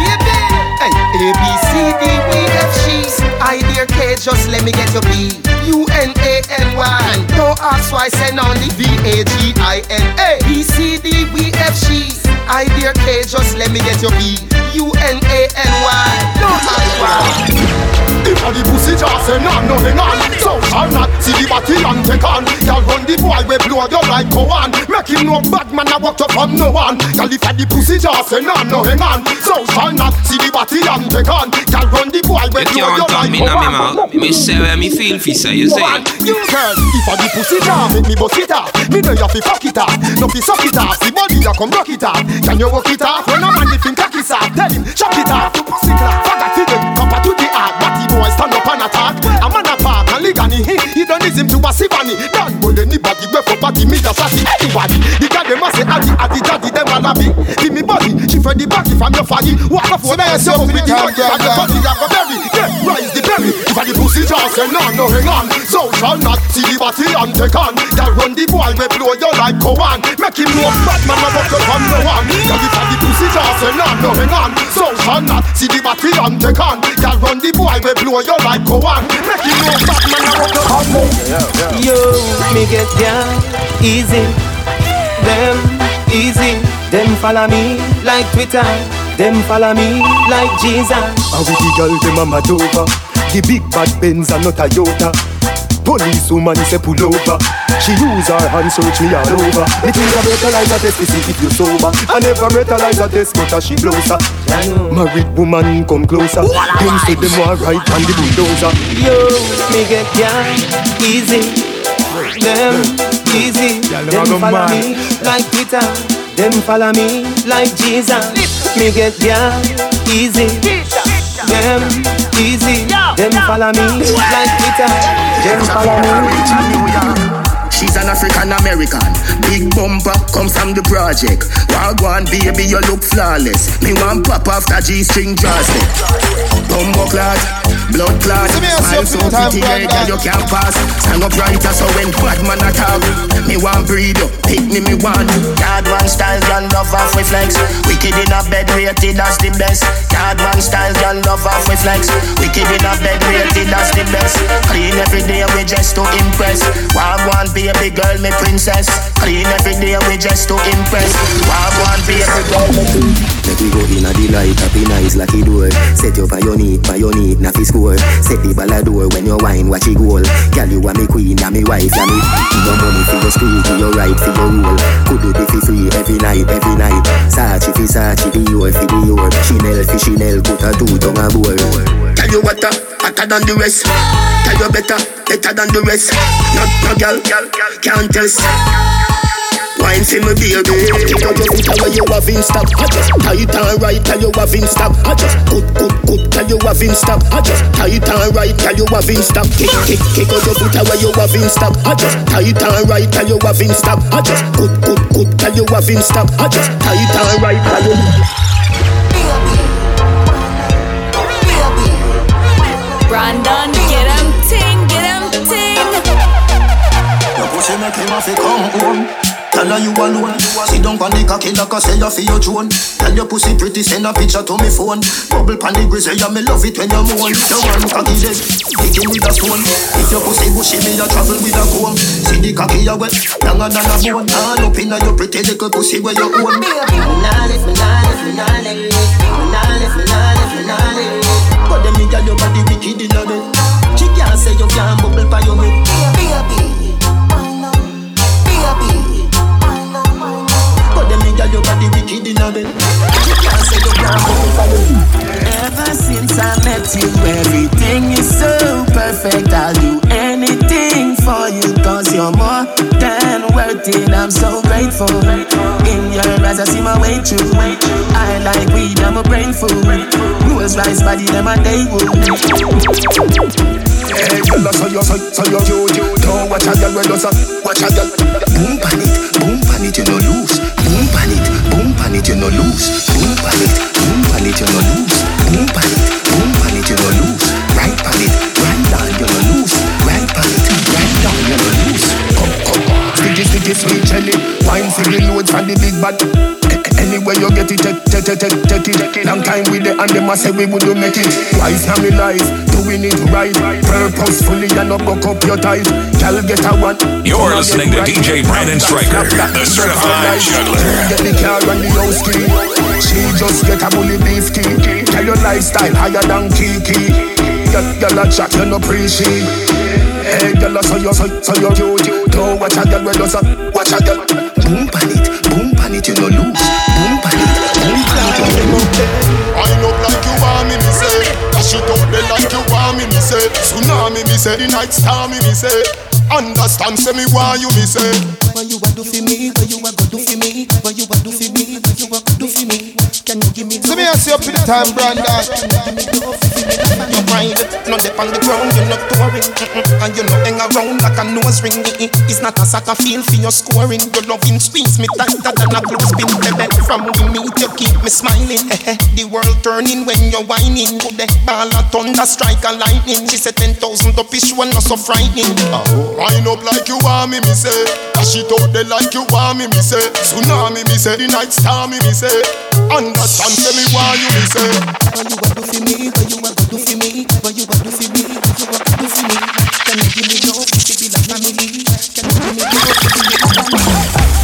Hey, A B C D E F G. I dear K, just let me get your B U N A N Y. Don't ask why send on the V A G I N A B C D E F G. I dear K, just let me get your B U N A N Y. Don't ask why. If a the pussy just say no, no hang on So shall not see the body and take on Y'all run the boy we blow you like go on Make him know bad man I walk up from no one Y'all if a the pussy just say no, no hang on So shall not see the body and take on Y'all run the boy we You blow you can't talk me now, me mouth. Me say where me feel fi say, you say. Girl, if a the pussy jam, make me bust it off. Me know you fi fuck it off, no fi suck it off. The body you come rock it off. Can you walk it off? When a man if him cock it off Tell him, chop it To pussy clap, fuck that figure Copper to the heart, batty boy stand up and attack. A man a park and ligani He, he don't need him to a sivani Don't bull anybody, we for party Me just a see anybody The guy dem a say addy, addy, daddy Dem a labby Give me body, she for the back if I'm your faggy Walk off when I say up with the body And the body you go bury Yeah, rise the berry If a the pussy just say no, no hang on. So shall not see the body and take on That run the boy we blow you like Cowan Make him know bad man a walk you from no one Cause if a the pussy just say no, no hang on. So shall not see the body and take on That run the boy we blow you like Cowan Make him know bad man a walk you from no one Yo, me get down easy. Them easy. Them follow me like Twitter. Them follow me like Jesus. And with the girl dem a mad over The big bad Benz and not a Toyota Police woman say pull over She use her hand search me all over Me think a breathalyzer test to see if you sober I never breathalyzer test but a she blows her Married woman come closer Them say them want right on the bulldozer Yo, me get down easy. Them easy. Them follow me like Peter. Them follow me like Jesus. Me get down easy. Them easy. Them follow me like Twitter. Them follow me. She's an African American. Big bumper comes from the project. Wagwan baby, you look flawless. Me want pop after G string draws it. Bumbo clot, blood clot. Smile so pretty, yeah, girl you can't pass. Stand up brighter so when bad man attack. Me want breed you, pick me me one. Yard one style, girl love off with flex. Wicked in a bed, rated as the best. Yard one style, girl love off with flex. Wicked in a bed, rated as the best. Clean every day, we just to impress. Wagwan baby girl, me princess. Clean every day, we just to impress. Wagwan baby girl, me Make we go in a delight, in eyes like it door. Set you for your need, for your need, na fi score. Set the ball a door when you wine, watch it goal. Girl, you are me queen, and me wife, and me. No money for your screw, for your right, for your rule. Could do be free every night, every night. Sachi fi Sachi, the your fi the your. Chanel fi Chanel, put a two tongue a bowl. Tell you what, uh, hotter than the rest. Tell you better, better than the rest. No, no girl, can't test. Wine for me baby. Kick out your foot and you have in stop. I just tight and right and you have in stop. I just good good good and you have in stop. I just tight and right and you have in stop. Kick kick kick out your foot and you have in stop. I just tight and right and you have in stop. I just good good good and you have in stop. I just tight and right and you. Brandon, get him ting, get him ting. Your pussy make him have to come home. Tell her you alone. Sit down on the cocky like I say you for your drone. Tell your pussy pretty, send a picture to me phone. Bubble pan the grizzly, yeah me love it when you moan. You want cocky dead, hit with a stone. If your pussy bushy, me a travel with a comb. See the cocky you wet, longer than a bone. All up inna your pretty little pussy where you own. Me nah left, me nah left, me nah left, me nah left, me nah left, me nah left. But them your body wicked inna bed. She can't say you can't bubble by your head. Baby, baby. But them nigga your body wicked inna bed. She can't say you can't bubble by your head. Ever since I met you, everything is so perfect. I'll do anything for you, cause you're more than worth it. I'm so grateful. In your eyes, I see my way through. I like weed, I'm a brain food. Rules rise body, them and they would. Hey, girl, so you, so, so you cute, you Don't watch a girl when you so, watch a girl Boom pan it, boom pan it, you no lose Boom pan it, boom pan it, you no lose Boom pan it, boom pan it, you no lose Boom pan it, boom pan it, you no lose Right pan it, right down, you no lose sticky, sticky, sweet jelly Wine for loads from the big bad Anywhere you get it, take, take, take, take, take it Long time with it and them a say we would do make it Wise now me life, doing it right Purposefully and not buck up your ties Girl get a one You're listening to DJ Brandon Stryker, the certified juggler. Get the car and the house key She just get a bully beef key Tell your lifestyle higher than Kiki. Girl a chat, you no appreciate Hey, girl, so you, so, so you cute Don't watch a girl when you so, watch a girl Boom pan it, boom pan it, you no lose Boom pan it, boom pan it, you no lose Wind up like you want me, me say. Dash it out there like you want me, me say. Tsunami, me say. The night star, me, me say. Understand, say me why you, me say. What you a do for me? What you a go do for me? What you a do for me? What you a go do for me? Can you give me? So me ask you up to the time, Brandon. You ride, no dip on the ground, you're not touring Mm-mm. And you no hang around like a nose ring It's not a soccer field for your scoring Your loving squeeze me tighter than a clothespin Baby, from we meet you keep me smiling Eh, eh. The world turning when you're whining Could the ball of thunder strike a lightning She said 10,000 up is one not so frightening Wind up like you want me, me say. Dash it out there like you want me, me say. Tsunami, me say. The night star, me, me say. Understand, say me why you, me say. What you a do for me? What you a go do for me? What you a do for me? What you a do for me? Can you give me love? It be like family Can you give me love?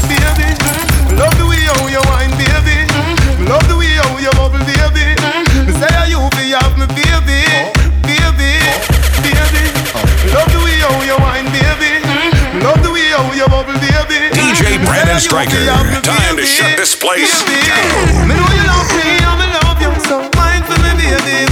Baby, me love the way how you wine, baby. Me love the way how you bubble, baby. Me say you be have me, baby, baby, baby. Love the way how you wine, baby. Love the way how you bubble, baby. DJ Brandon Stryker, time to shut this place down. Me know you love me, and me love you. So wine for me, baby,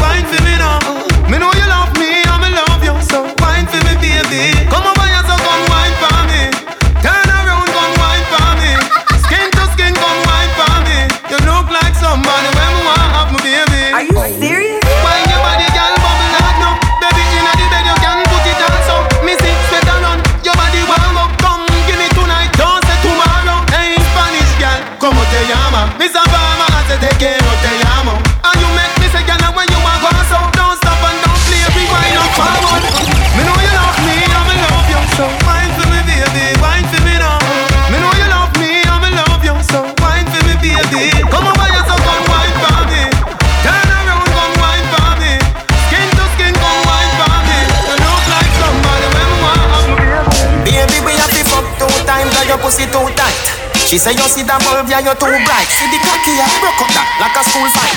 She say you see that bulb, yeah, you're too bright. See the cocky, yeah, broke up that like a school fight.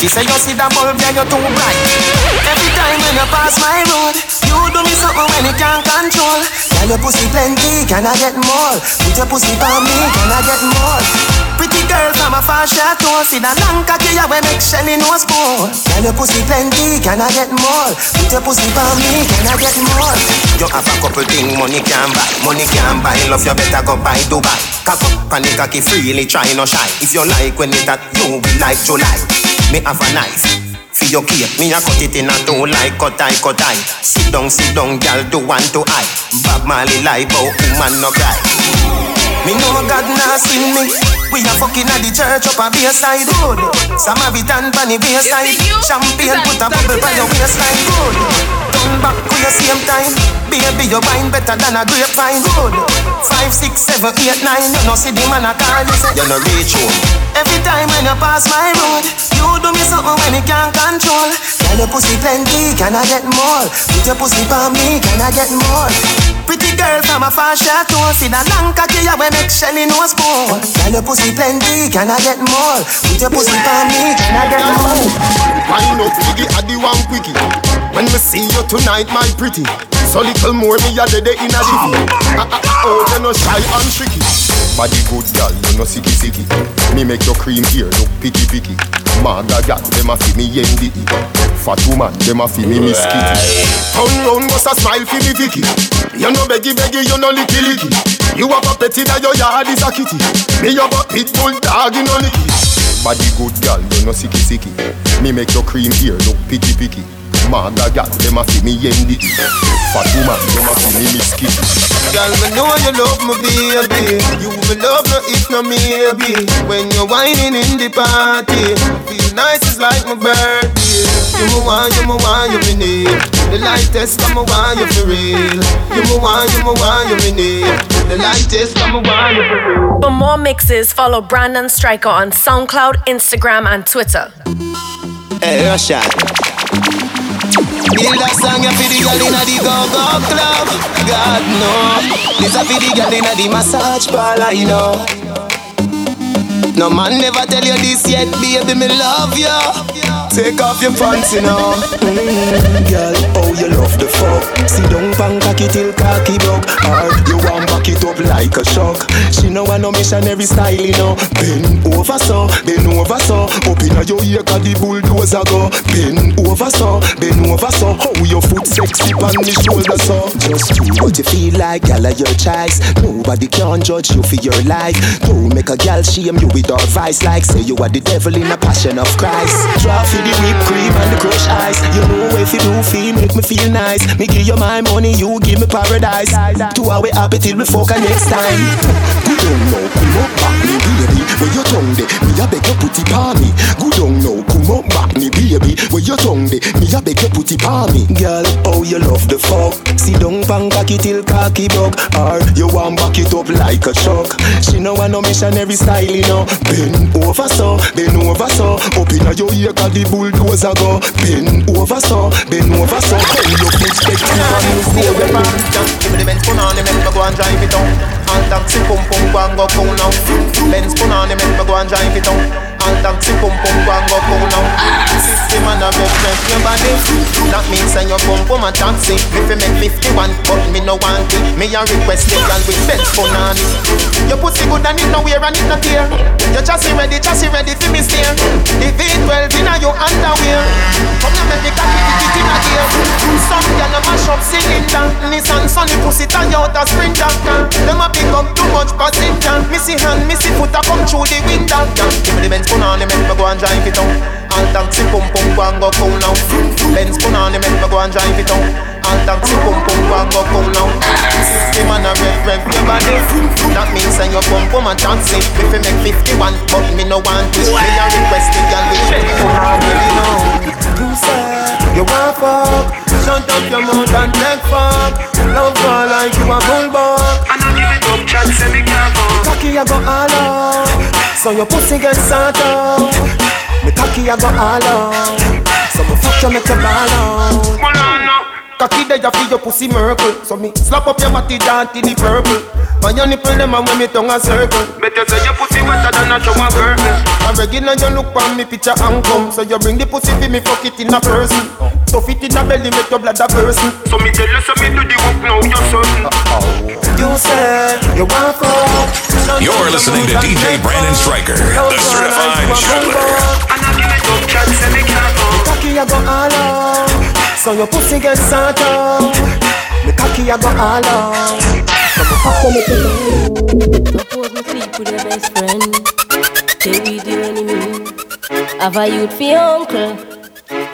She say you see that bulb, yeah, you're too bright. Every time when you pass my road, you do me something when you can't control. Girl, your pussy plenty, can I get more? Put your pussy on me, can I get more? Pretty girl from a far chateau, see that long cocky, yeah, we make Shelly nose go. Girl, your pussy plenty, can I get more? Put your pussy on me, can I get more? You have a couple thing money can buy, money can buy. Love you better go buy Dubai. Cock up it cocky freely, try no shy. If you like when it at you be like July. Me have a knife. For your cake, me a cut it in a two like cut eye, cut eye. Sit down, sit down, gal, do one to eye. Bob Marley lie, but woman no cry. Me know God not see me. We a fucking at the church up a bayside road. Some Samaritan pan the bayside. Champagne put a bubble by your waistline. Good. Turn back to your same time. Baby, your wine better than a grapevine. Good. Five, six, seven, eight, nine. You know see the man a call you say you no reach home. Every time when you pass my road, you do me something when you can't control. Girl, your pussy plenty, can I get more? Put your pussy for me, can I get more? Pretty girl from a far to see the long cocky ya we make Shelly nose bone. Girl, your pussy plenty, can I get more? Put your pussy for me, can I get more? Wind up, Iggy, I the one quickie. When me see you tonight, my pretty. So little more me a dead in a jiffy. Ah ah ah, oh, you no shy and tricky. Body good girl, you no sicky sicky. Me make your cream here look picky picky. Maga gal, dem a fi me yendi. Fat woman, dem a fi me miss kitty. Turn round, bust a smile fi me Vicky. You no beggy beggy, you no licky licky. You a petty that your yard is a kitty. Me a pit bull dog, you no licky. Body good girl, you no sicky sicky. Me make your cream here look picky picky. Maga gal, dem a fi me yendi. Fat woman, dem a fi me miss kitty. Girl, me know you love me, baby. You will love me if not me, baby. When you're whining in the party, feel nice, it's like my birthday. You me want, you me want, you me need. The lightest, come me want you for real. You me want, you me want, you me need. The lightest, come me want you for real. For more mixes, follow Brandon Stryker on SoundCloud, Instagram, and Twitter. Hey, Russian. Build a song for the girl inna the go-go club. God no. This a for the girl inna the massage parlor you know. No man never tell you this yet baby me love you Take off your pants you know. Mm, girl, oh you love the fuck? Sit down pan cocky till cocky broke. Or you want back it up like a shock Know I no missionary style you know. Bend over so, bend over so. Up your ear cause the bulldozer go. Bend over so, bend over so. How your foot sexy on the shoulder so. Just do what you feel like, gal your choice. Nobody can judge you for your life. Don't make a gal shame you with her vice Like say you are the devil in a passion of Christ. Draw for the whipped cream and the crushed ice. You know if you do feel, make me feel nice. Me give you my money, you give me paradise. Two hour happy till we fuck next time Good on now, come up back me baby Where your tongue de, me a beg you put it on me. Good on now, come up back me baby Where your tongue de, me a beg you put it on me. Girl, oh you love the fuck? Sit down pan cocky till cocky broke. Or you want back it up like a truck? She know I no missionary style you know. Bend over so, bend over so. Up inna your ear cause the bulldozer go. Bend over so, bend over so. How you expect me. From you Give me the Benz put on the make me go and drive it down All taxi pum pum go and go cool now Benz put on the make me go and drive it down All taxi pum pum go and go cool now System and a represent your body That means that you pump pum a taxi. If you make 51 but me no want it. Me a request the girl with put on it. Your pussy good and it no wear and it no tear. Your chassis ready, chassis ready for me steer. The V12 inna your underwear. Come here make me cocky kick it inna gear. Some girl a mash up cylinder Nissan Sunny pussy tie out a sprinter. Them a pick up too much passenger. Missy hand, missy foot a come through the window. Give me the Benz put on the make me go and drive it out. All taxi pum pum go and go cool now. Benz the make me go and drive it out. All taxi pum pum go and go cool now. System and a rev rev your body. That means that you pump pum a taxi If you make 51 but me no want it Me a request the girl with me. Put on really know You say you want fuck? Shut up your mouth and take fuck. Love her like you a bulldog. And chat say me go. Cocky I go all out. So your pussy get sort out. Me cocky I go all out. So me fuck you make you ball out. Cocky there for your pussy miracle. So me slap up your body down till the purple. On your nipple them and when me tongue a circle. Better say your pussy wetter than a shower curtain A regular you look on me picture and come. So you bring the pussy for me fuck it in a person Stuff it in a belly make your blood a person. So me tell you so me do the work now you're certain You say you want fuck You're listening to DJ Brandon Stryker, the certified juggler. And I give it up chat say me can't go. Me cocky a go all out. So your pussy get sort out Me cocky a go all out. Suppose me sleep with your best friend. Stay with your enemy. Have a youth for your uncle.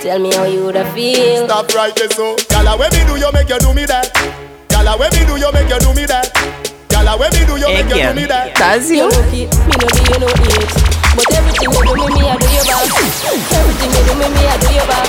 Tell me how you woulda feel. Stop right there, so. Gala, when me do you make you do me that? Gala, when me do you make you do me that? Gala, when me do you make you do me that? That's you. Me no do you no hate. But everything you do me, me I do you back. Everything you do me, me I do you back.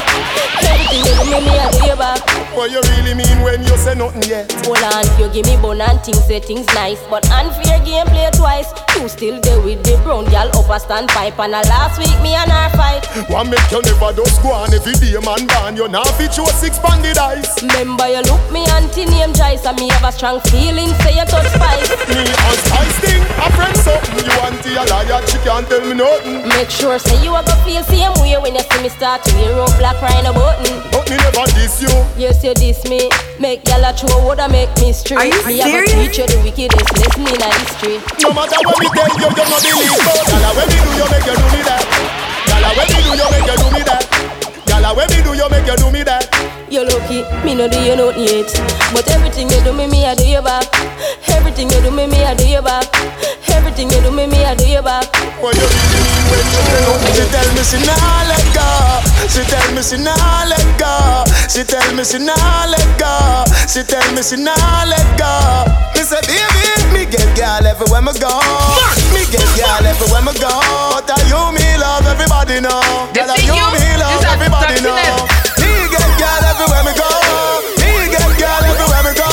Everything you do me, me I do you back. What you really mean when you say nothing yet? Hold on, you give me bone and things say things nice, but unfair game play twice. You still there with the brown girl up a standpipe, and a last week me and her fight. One make you never do on every day man ban you now fit show six banded eyes. Remember you look me auntie name Joyce, and me have a strong feeling say you touch spice. Me and Spice thing, a friend something. You auntie a liar, she can't tell me nothing. Make sure say you a go feel same way when you see me start to wear up black crying a button. But me never diss you. Yes, you diss me. Make y'all a throw woulda make me straight. Are you me have a serious? teach you the wickedest lesson in a history. No matter what me tell you, you no believe. But Gala, when me do you make you do me that? Gala, when me do you make you do me that? Gala, when me do you make you do me that? You lucky, me no do you nothing yet. But everything you do me, me I do you back. Everything you do me, me I do you back. Everything you do me, me I do you back. What you really mean when you say? She tell me she nah let go. She tell me she nah let go. She tell me she nah let go. She tell me she nah let go. Me say baby, me get girl everywhere me go. Me get girl everywhere me go. But I you me love everybody know. Girl, I you me love everybody know. Me get girl everywhere me go. Me get girl everywhere me go.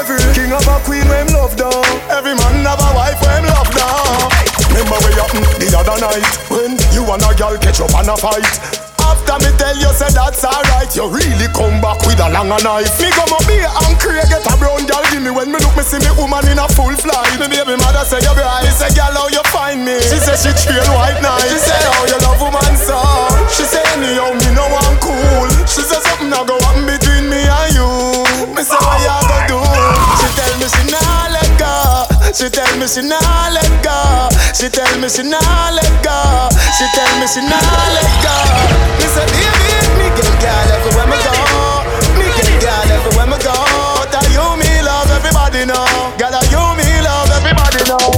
Every king of a queen when love down. Every man have a wife when love down. Remember what happened the other night when you and a girl catch up and a fight. After me tell you say that's alright, you really come back with a longer knife. Me go my beer and Craig get a brown girl give me when me look see me woman in a full flight. Me baby mother say you bright. Me say girl how you find me? She say she train white night. She say how you love woman so. She say anyhow me no one cool. She say something now go happen between me and you. Me say what you go do? She tell me she nah let go. She tell me she nah let go. She tell me she nah let go. She tell me she nah let go. Me say baby, me get girl everywhere me go. Me get girl everywhere me go. Everybody know. Girl, you me love everybody know.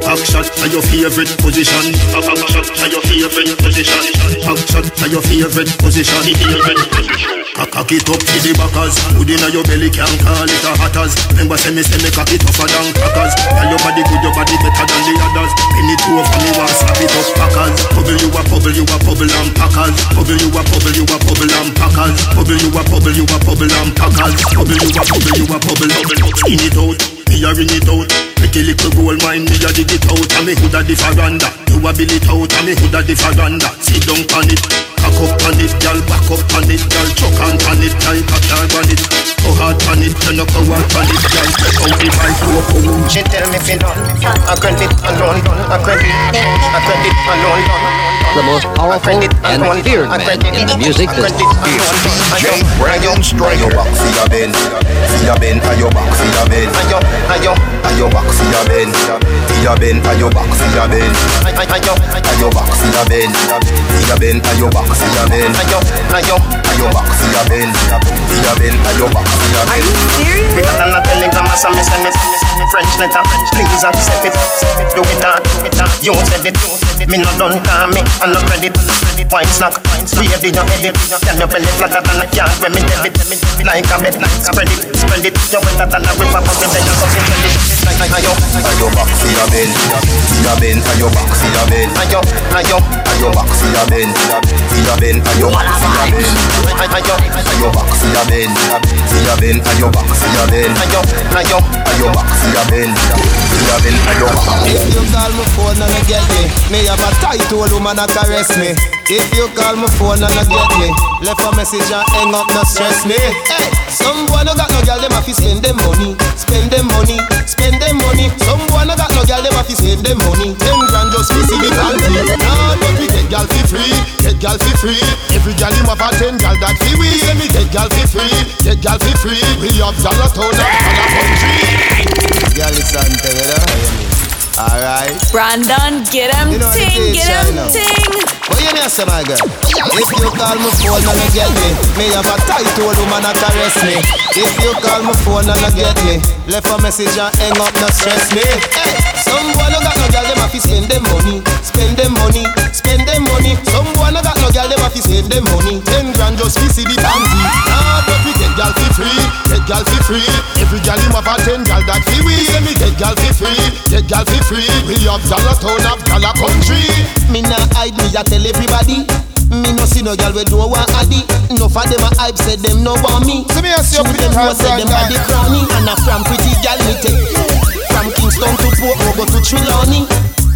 Back shot your favorite position. Back shot your favorite position. Back shot your. Favorite position. Cock it up to the backers. Hood inna your belly can't call it a hatters. Remember say me say me cock it tougher than crackers. Tell your body good, your body better than the others. Penny two of me want slap it up packers. Bubble you a bubble, you a bubble and packers. Bubble you a bubble, you a bubble and packers. Bubble you a bubble, you a bubble and packers. Bubble you a bubble, you a bubble. Skin it out. Me a ring it out Pretty little gold mine Me a dig it out And me hood a the veranda You a build it out And me hood a the veranda Sit down on it Cock up on it Girl back up on it Girl chuck on on it Girl cock your on it. Go hard on it You no go hard on it Girl take out the bike. Open She tell me fi done I credit alone I credit I credit alone. done The most powerful and feared man in the music business. DJ Brandon Stryker. back for your bend, for your bend, and your back for your bend. Ayo, ayo, and your back for your bend, for your bend, and your back for your bend. ayo, And your back for your bend, for your bend, and your back for your bend. ayo, ayo And your back for your bend, for your bend, and your back for your bend. We got on a telegram as a me send me me French letter Please accept it Do it that, do it that You said it, me no done call me I no credit Wine snack, weird in your edit Can you belly flatter than a cat. When me debit Like a bed, spread it, spread it. You wetter than a river but then you fucking spread it Ayo, And your back for your bend, for your bend, and your back for your bend. ayo, ayo. And your back for your bend, for your bend, and your back for your bend. Ayo, And your back for your bend, for your bend, and your back for your bend. ayo, ayo. And your back for your bend, for your bend, and your back. If you call my phone and I get me, me have a tight old woman that caress me. If you call my phone and I get me, left a message and hang up, not stress me. Hey, some boy no got no girl, them have to spend them money, spend them money, spend them money. Some boy no got no girl, them have to save them money. Ten grand just to see the panty. Nah, but we get girl for free, get girl for free. Every girl him have a ten girl that fi we. Say me get girl for free, get girl for free. We have Zalatown and a country. Girl is Santa, you know? Alright. Brandon, get him You know ting, get him ting. What you mean, say, my girl? If you call my phone and you get me, me have a tight old woman that arrest me. If you call my phone and you get me, left a message and hang up, not stress me. Hey, some boy no got no girl, them have to spend them money, spend them money, spend them money. Some boy no got no girl, them have to save them money. Ten grand just fi see the pansy. Nah, but we get girl fi free, girl fi free. Every girl him have a ten girl that fi we. Say me get girl fi free, get girl fi free. We have dollar town, have dollar country. Me nah hide me, I tell everybody. Me no see no girl we don't want addy. No for them a hype said them no want me. See me a see Shoot up them with know the say them body crowny and a from pretty girl me take. From Kingston to Port go to Trelawny.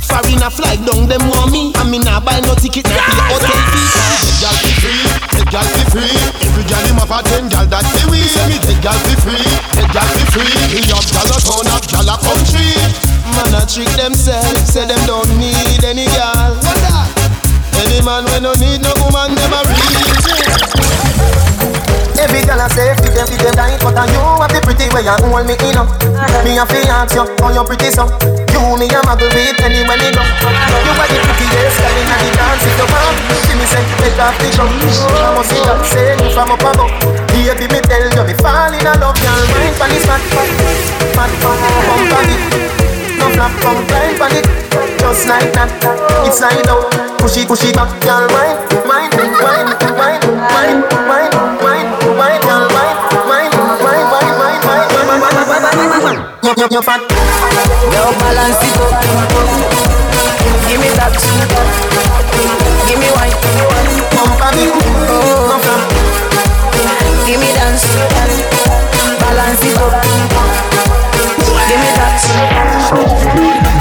Foreign a fly down them want me. And me nah buy no ticket nah pay hotel fee. Girl fi free, get girl fi free. Every girl him have a ten girl that fi we. Say me get girl fi free, get girl fi free. We have gyal a town, have gyal a country. Man a trick themselves, say them don't need any that? Any man when no need no woman, them a real. Every girl I say fit them, fit them tight But I you have the pretty way you hold me in up. Me a fi ask you, how you pretty so. You me a muggle with anywhere me go. You are the prettiest girl in the dance If you want, see me say, take off the drum I must see that say, from up above. Baby me tell you, me fall in love Girl, mind for this fat, fat, fat, fat, on it No flap, come climb on it Just like that, it's slide out Push it, push it back, girl, mind, mind, mind, mind, mind, mind, you're, you're fat. Yo, balance it up. Give me that. Give me wine. Pump on it, no flap. Give me dance. Balance it up. Give me that.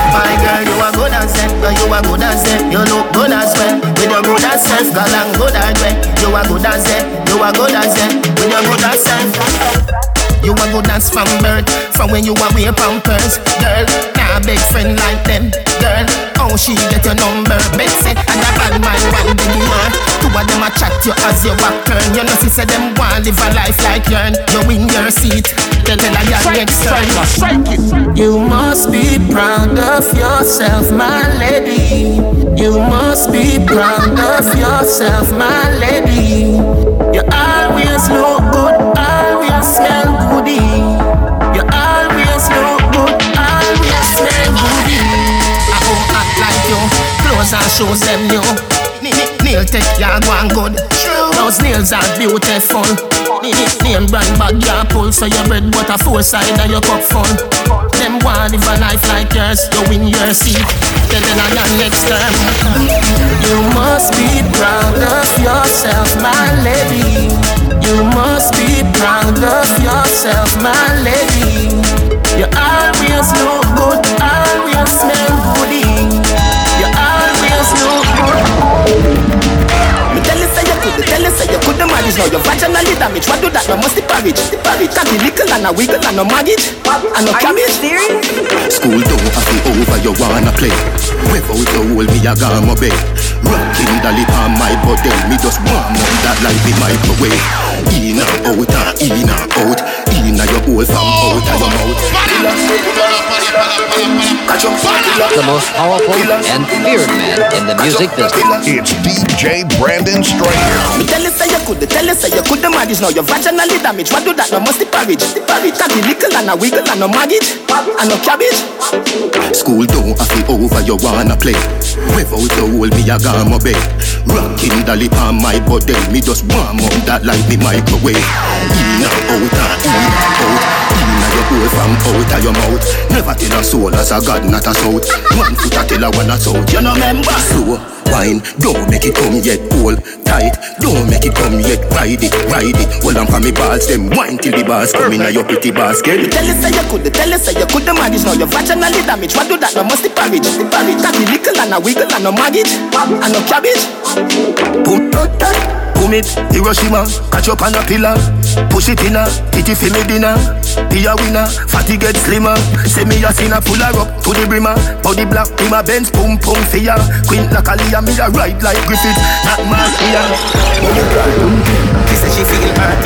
My girl, you are good as that, girl, you are good as that. You look good as well, with your good as self, girl, I'm good as well. You are good as that, you are good as that, with your good as self. You are good as from birth, from when you are wear pampers, girl. Nah, big friend like them, girl. Oh, she get your number, Betsy, and a bad man one big year. Two of them a chat you as your back turn. You know, she said them want live a life like yourn. You in your seat, tell tell a girl next turn. You must be proud of yourself, my lady. You must be proud of yourself, my lady. You always look good, always smell clothes and shoes them new. Nail tech, ya go and good. Those nails are beautiful. Name brand bag, ya pull so your bread butter four side of your cup full. Them want live a life like yours, you win your seat. Them on your next term. You must be proud of yourself, my lady. You must be proud of yourself, my lady. You always look They tell us say you could manage, now you're vaginally damaged. What do that? No must the parage, the parage. Can't be little and a wiggle and no maggot, and no cabbage. School don't have to over, you wanna play. Whip out the whole me a garmo bed. Rocking dolly on my body, me just warm up that like the microwave. In and out and in and out, in and your hole from out of your mouth. The most powerful and feared man in the music business. It's DJ Brandon Stryker. Me tell you say you could, tell you say you could the manage now your vaginally damage. What do that? No must the porridge, the porridge. Cocky little and a wiggle and no maggot and no cabbage. School don't have to over, you wanna play. Without you hold me, I got my bed. Rocking dolly on my body, me just warm up that like the microwave. In and out and in and out, in and your hole from out of your mouth. Never tell a soul as a god, not a south. One foot a tell a one a south. You know member? Slow wine, don't make it come yet. Hold tight, don't make it come yet. Ride it, ride it. Hold on for me balls, them wine till the bars come in a your pretty basket. Me tell you say you could, tell you say you could the manage now your vaginally damage. What do that? No must the porridge, the porridge. Cocky little and a wiggle and no maggot and no cabbage. Boom, Hiroshima, catch up on a pillar. Push it in a, titty for me dinner. Be a winner, fatty get slimmer. Say me a sinner, pull her up to the brimmer. Body black, be my Benz, boom, boom, fear. Queen like Aaliyah, me a ride like Griffith, not Marcia. She say she feel hurt.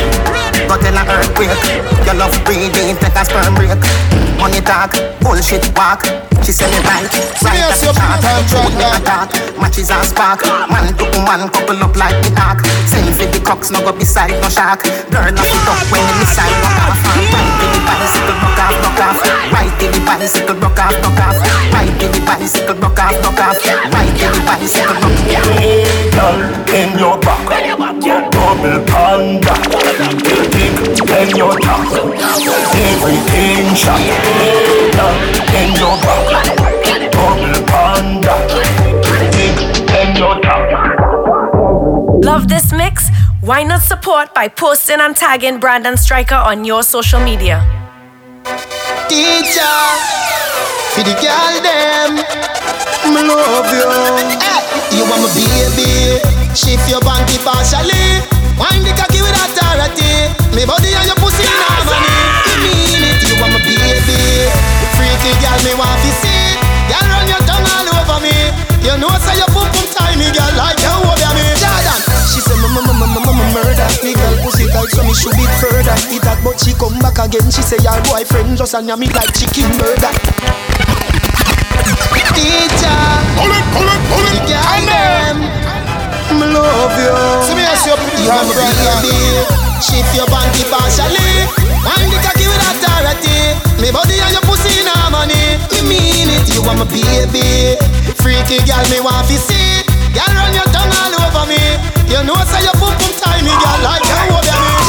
Go tell her earthquake. Your love breathing, take a sperm break. Money talk, bullshit walk. She say me right, right as a chart. Matches and spark. Man to man couple up like the dark. Same for the crocks, no go beside no shark. Girl, off it up when the missile rock off. Right till the bicycle rock off, rock off. Right till the bicycle rock off, rock off. Right till the bicycle rock off, rock off. Right till the bicycle rock off. Girl, in your back, double panda, big in your top, everything shot. Hey, girl, in your back, double panda, big in your top. Love this mix? Why not support by posting and tagging Brandon Stryker on your social media? Teacher, for the girl them, me love you. Hey, you again. She say your boyfriend just and me like chicken murder. Teacher, pull it, pull it, pull it, them. Love you. See me as your You want me baby. Shift your panty partially. Wind the cocky with authority. Me body and your pussy in harmony. Me mean it. You want my baby. Freaky girl, me want to see. Girl, run your tongue all over me. You know say your pum pum tiny girl like you over me.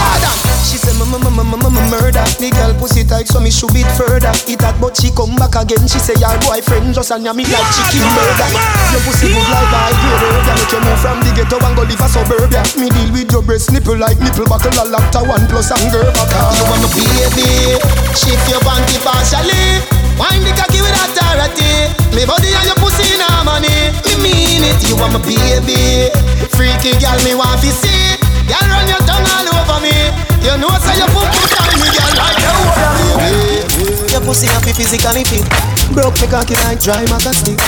Jordan. She say mama murder. Me girl pussy tight so me should it further. It that but she come back again. She say your boyfriend just and me like chicken murder. Your pussy good like I grade herb. Make you move from the ghetto and go live a suburbia. Me deal with your breast nipple like nipple buckle a lacta one plus anger baka. You want my baby? Shift your panty partially. Wind the cocky with authority. Me body and your pussy in harmony. Me mean it. You want my baby? Freaky girl, me want to see. Girl, run your tongue all over me. You know say your pum pum tiny girl like you over me. Your pussy happy physically fit. Broke me cocky like dry maca stick.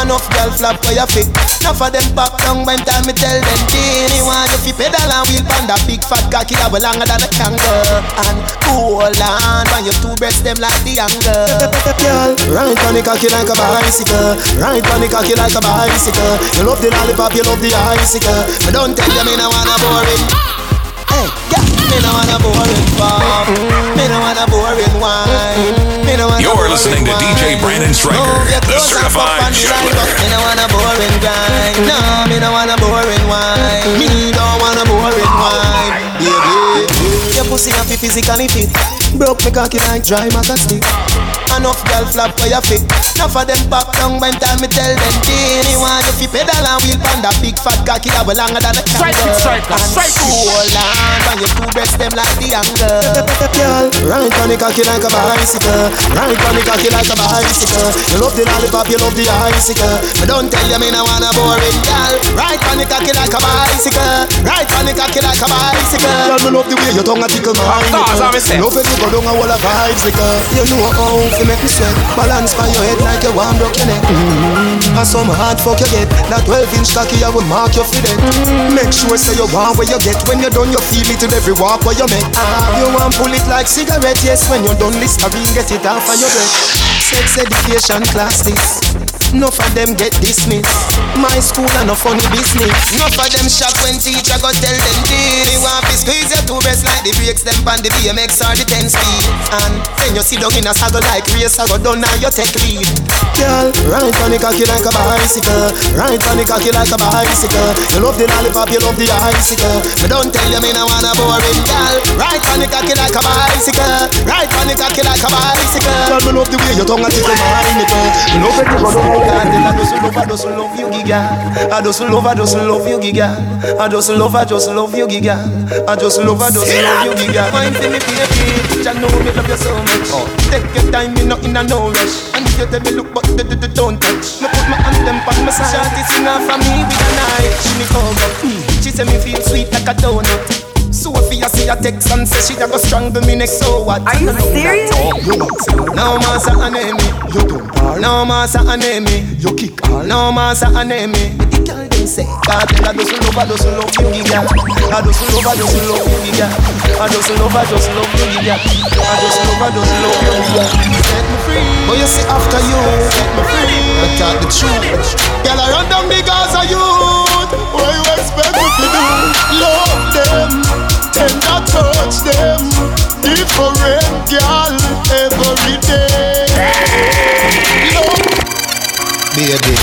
Enough girl flap for your fit. Enough of them pop down when time me tell them Teeny want you fi pedal and wheel pan that big fat cocky that way longer than a kangaroo And hold on when your two breasts them like the angle Girl, ride on the cocky like a bicycle Ride on the cocky like a bicycle You love the lollipop, you love the icicle But don't tell you me no wanna boring Hey, yeah, me no wanna boring pop. Me no wanna boring wine. Me no wanna You're listening to DJ. Brandon Stryker, the clothes and fuck certified juggler. Me no wanna boring grind. No, me no wanna boring wine. Me don't wanna boring wine. Baby, your pussy happy physically fit. Broke me cocky like dry maca stick. Enough girl flap for your fit Enough of them pop down when time me tell them Teeny want fi pedal and wheel pan that big fat cocky that way longer than a Strike it, kangaroo strike it, And strike it. hold on when your two breasts them like the angle. Girl, ride on the cocky like a bicycle. Ride on the cocky like a bicycle. You love the lollipop, you love the icicle. But don't tell you me no wanna boring girl. Ride on the cocky like a bicycle. Ride on the cocky like a bicycle. Girl, me love the way your tongue a tickle my Cause I'm a nipple Love it, you go down a wall of vibes like a You know how to make me sweat. Balance by your head like you want broke your neck. Mm-hmm. And some hard fuck you get That 12 inch cocky I will mark your feet. Make sure say you want where you get When you're done you feel it in every walk where you make. Ah, you want pull it like cigarette? Yes, when you're done Listerine get it off of your breath. Sex education classes Enough of them get dismissed. My school and no funny business. Enough of them shock when teacher go tell them this. Me want to squeeze your two breasts like the brakes them pan the BMX or the 10 speed. And then you sit down in a saddle like race I go down now you take lead. Girl, ride on the cocky like a bicycle. Ride on the cocky like a bicycle. You love the lollipop, you love the icicle. But don't tell you me no wanna boring girl. Ride on the cocky like a bicycle. Ride on the cocky like a bicycle. Girl, me love the way your tongue a tickle my nipple. Me love it, you go down I just love, I just love you, giga. I just love, I just love you, giga. I just love, I just love you, giga. I just love, I just love you, giga. Mind for me, baby. I know me love you so much. Take your time, me not in a no rush. And if you tell me look, but d- d- d- don't touch. Me put my hand them on my side. Shawty sing off for me with a knife. She me cover. Mm. She say me feel sweet like a donut. Sophia see a text and say she a go strangle me next. So what? Are you serious? No massa enemy. You don't bar. No massa enemy. You kick all. No massa enemy. The girl them say, God tell her doesn't love, I doesn't love you, girl. I doesn't love, I doesn't love you, girl. I doesn't love, I just love you, girl. I just love, I doesn't love you, girl. Set me free. But you see after you, set me free. I talk the truth. Girl, I run down because of you. What you expect me to do? Love them, tender touch them. Different girl every day. Love, baby.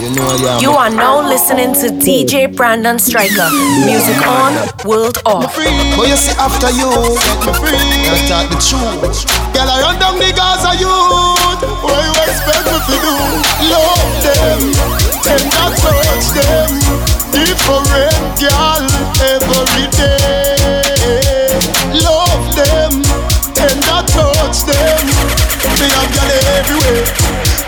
You know I am. You are now listening to DJ Brandon Stryker. Music on, world off. But you see after you, set me free. I talk the truth. Girl, I run down the Gaza youth. What you expect me to do? Love them, tender touch them. Different girl every day. Love them, tender touch them. Me have girl everywhere,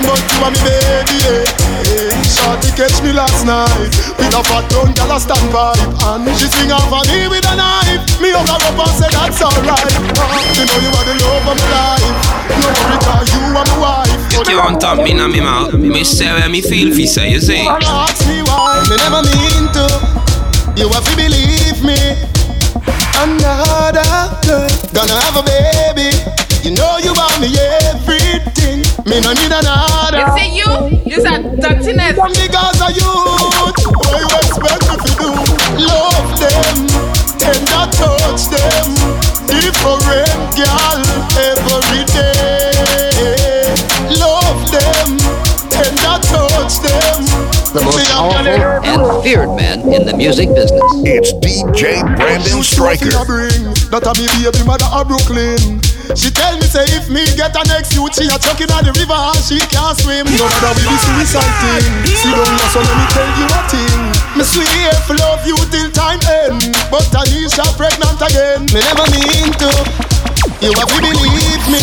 but you are me baby. Yeah. Shorty catch me last night with a fat gun girl a stand pipe and she swing off on me with a knife. Me hug her up and say that's alright. You know you are the love of my life. No worry 'cause you are my wife. You can't top me in my mouth. Me say where me feel fi say, you say. And ask me why. Me never mean to. You have to believe me. Another girl gonna have a baby. You know you want me everything. Me no need another. You see you? You said dirtiness. From the Gaza youth, what you expect me to do? Love them, tender touch them. Different girl every day. Love them, tender touch them. The most powerful and feared man in the music business. It's DJ Brandon Stryker. That a me baby mother of Brooklyn. She tell me say if me get a next youth, she a chuck in the river and she can't swim. No matter with the suicide thing. See don't so let me tell you a thing. Me swear for love you till time end, but Anisha pregnant again. Me never mean to. You have to believe me.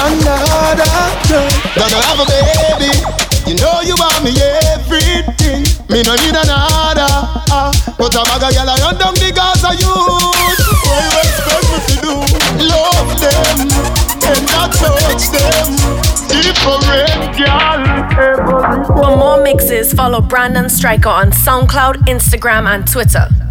Another girl gonna have a baby. You know you want me everything. Me no need another. Uh, but a bag of gyal run down the Gaza youth. What you expect me to do? Love them and not touch them. Different gyal For more mixes, follow Brandon Stryker on SoundCloud, Instagram, and Twitter.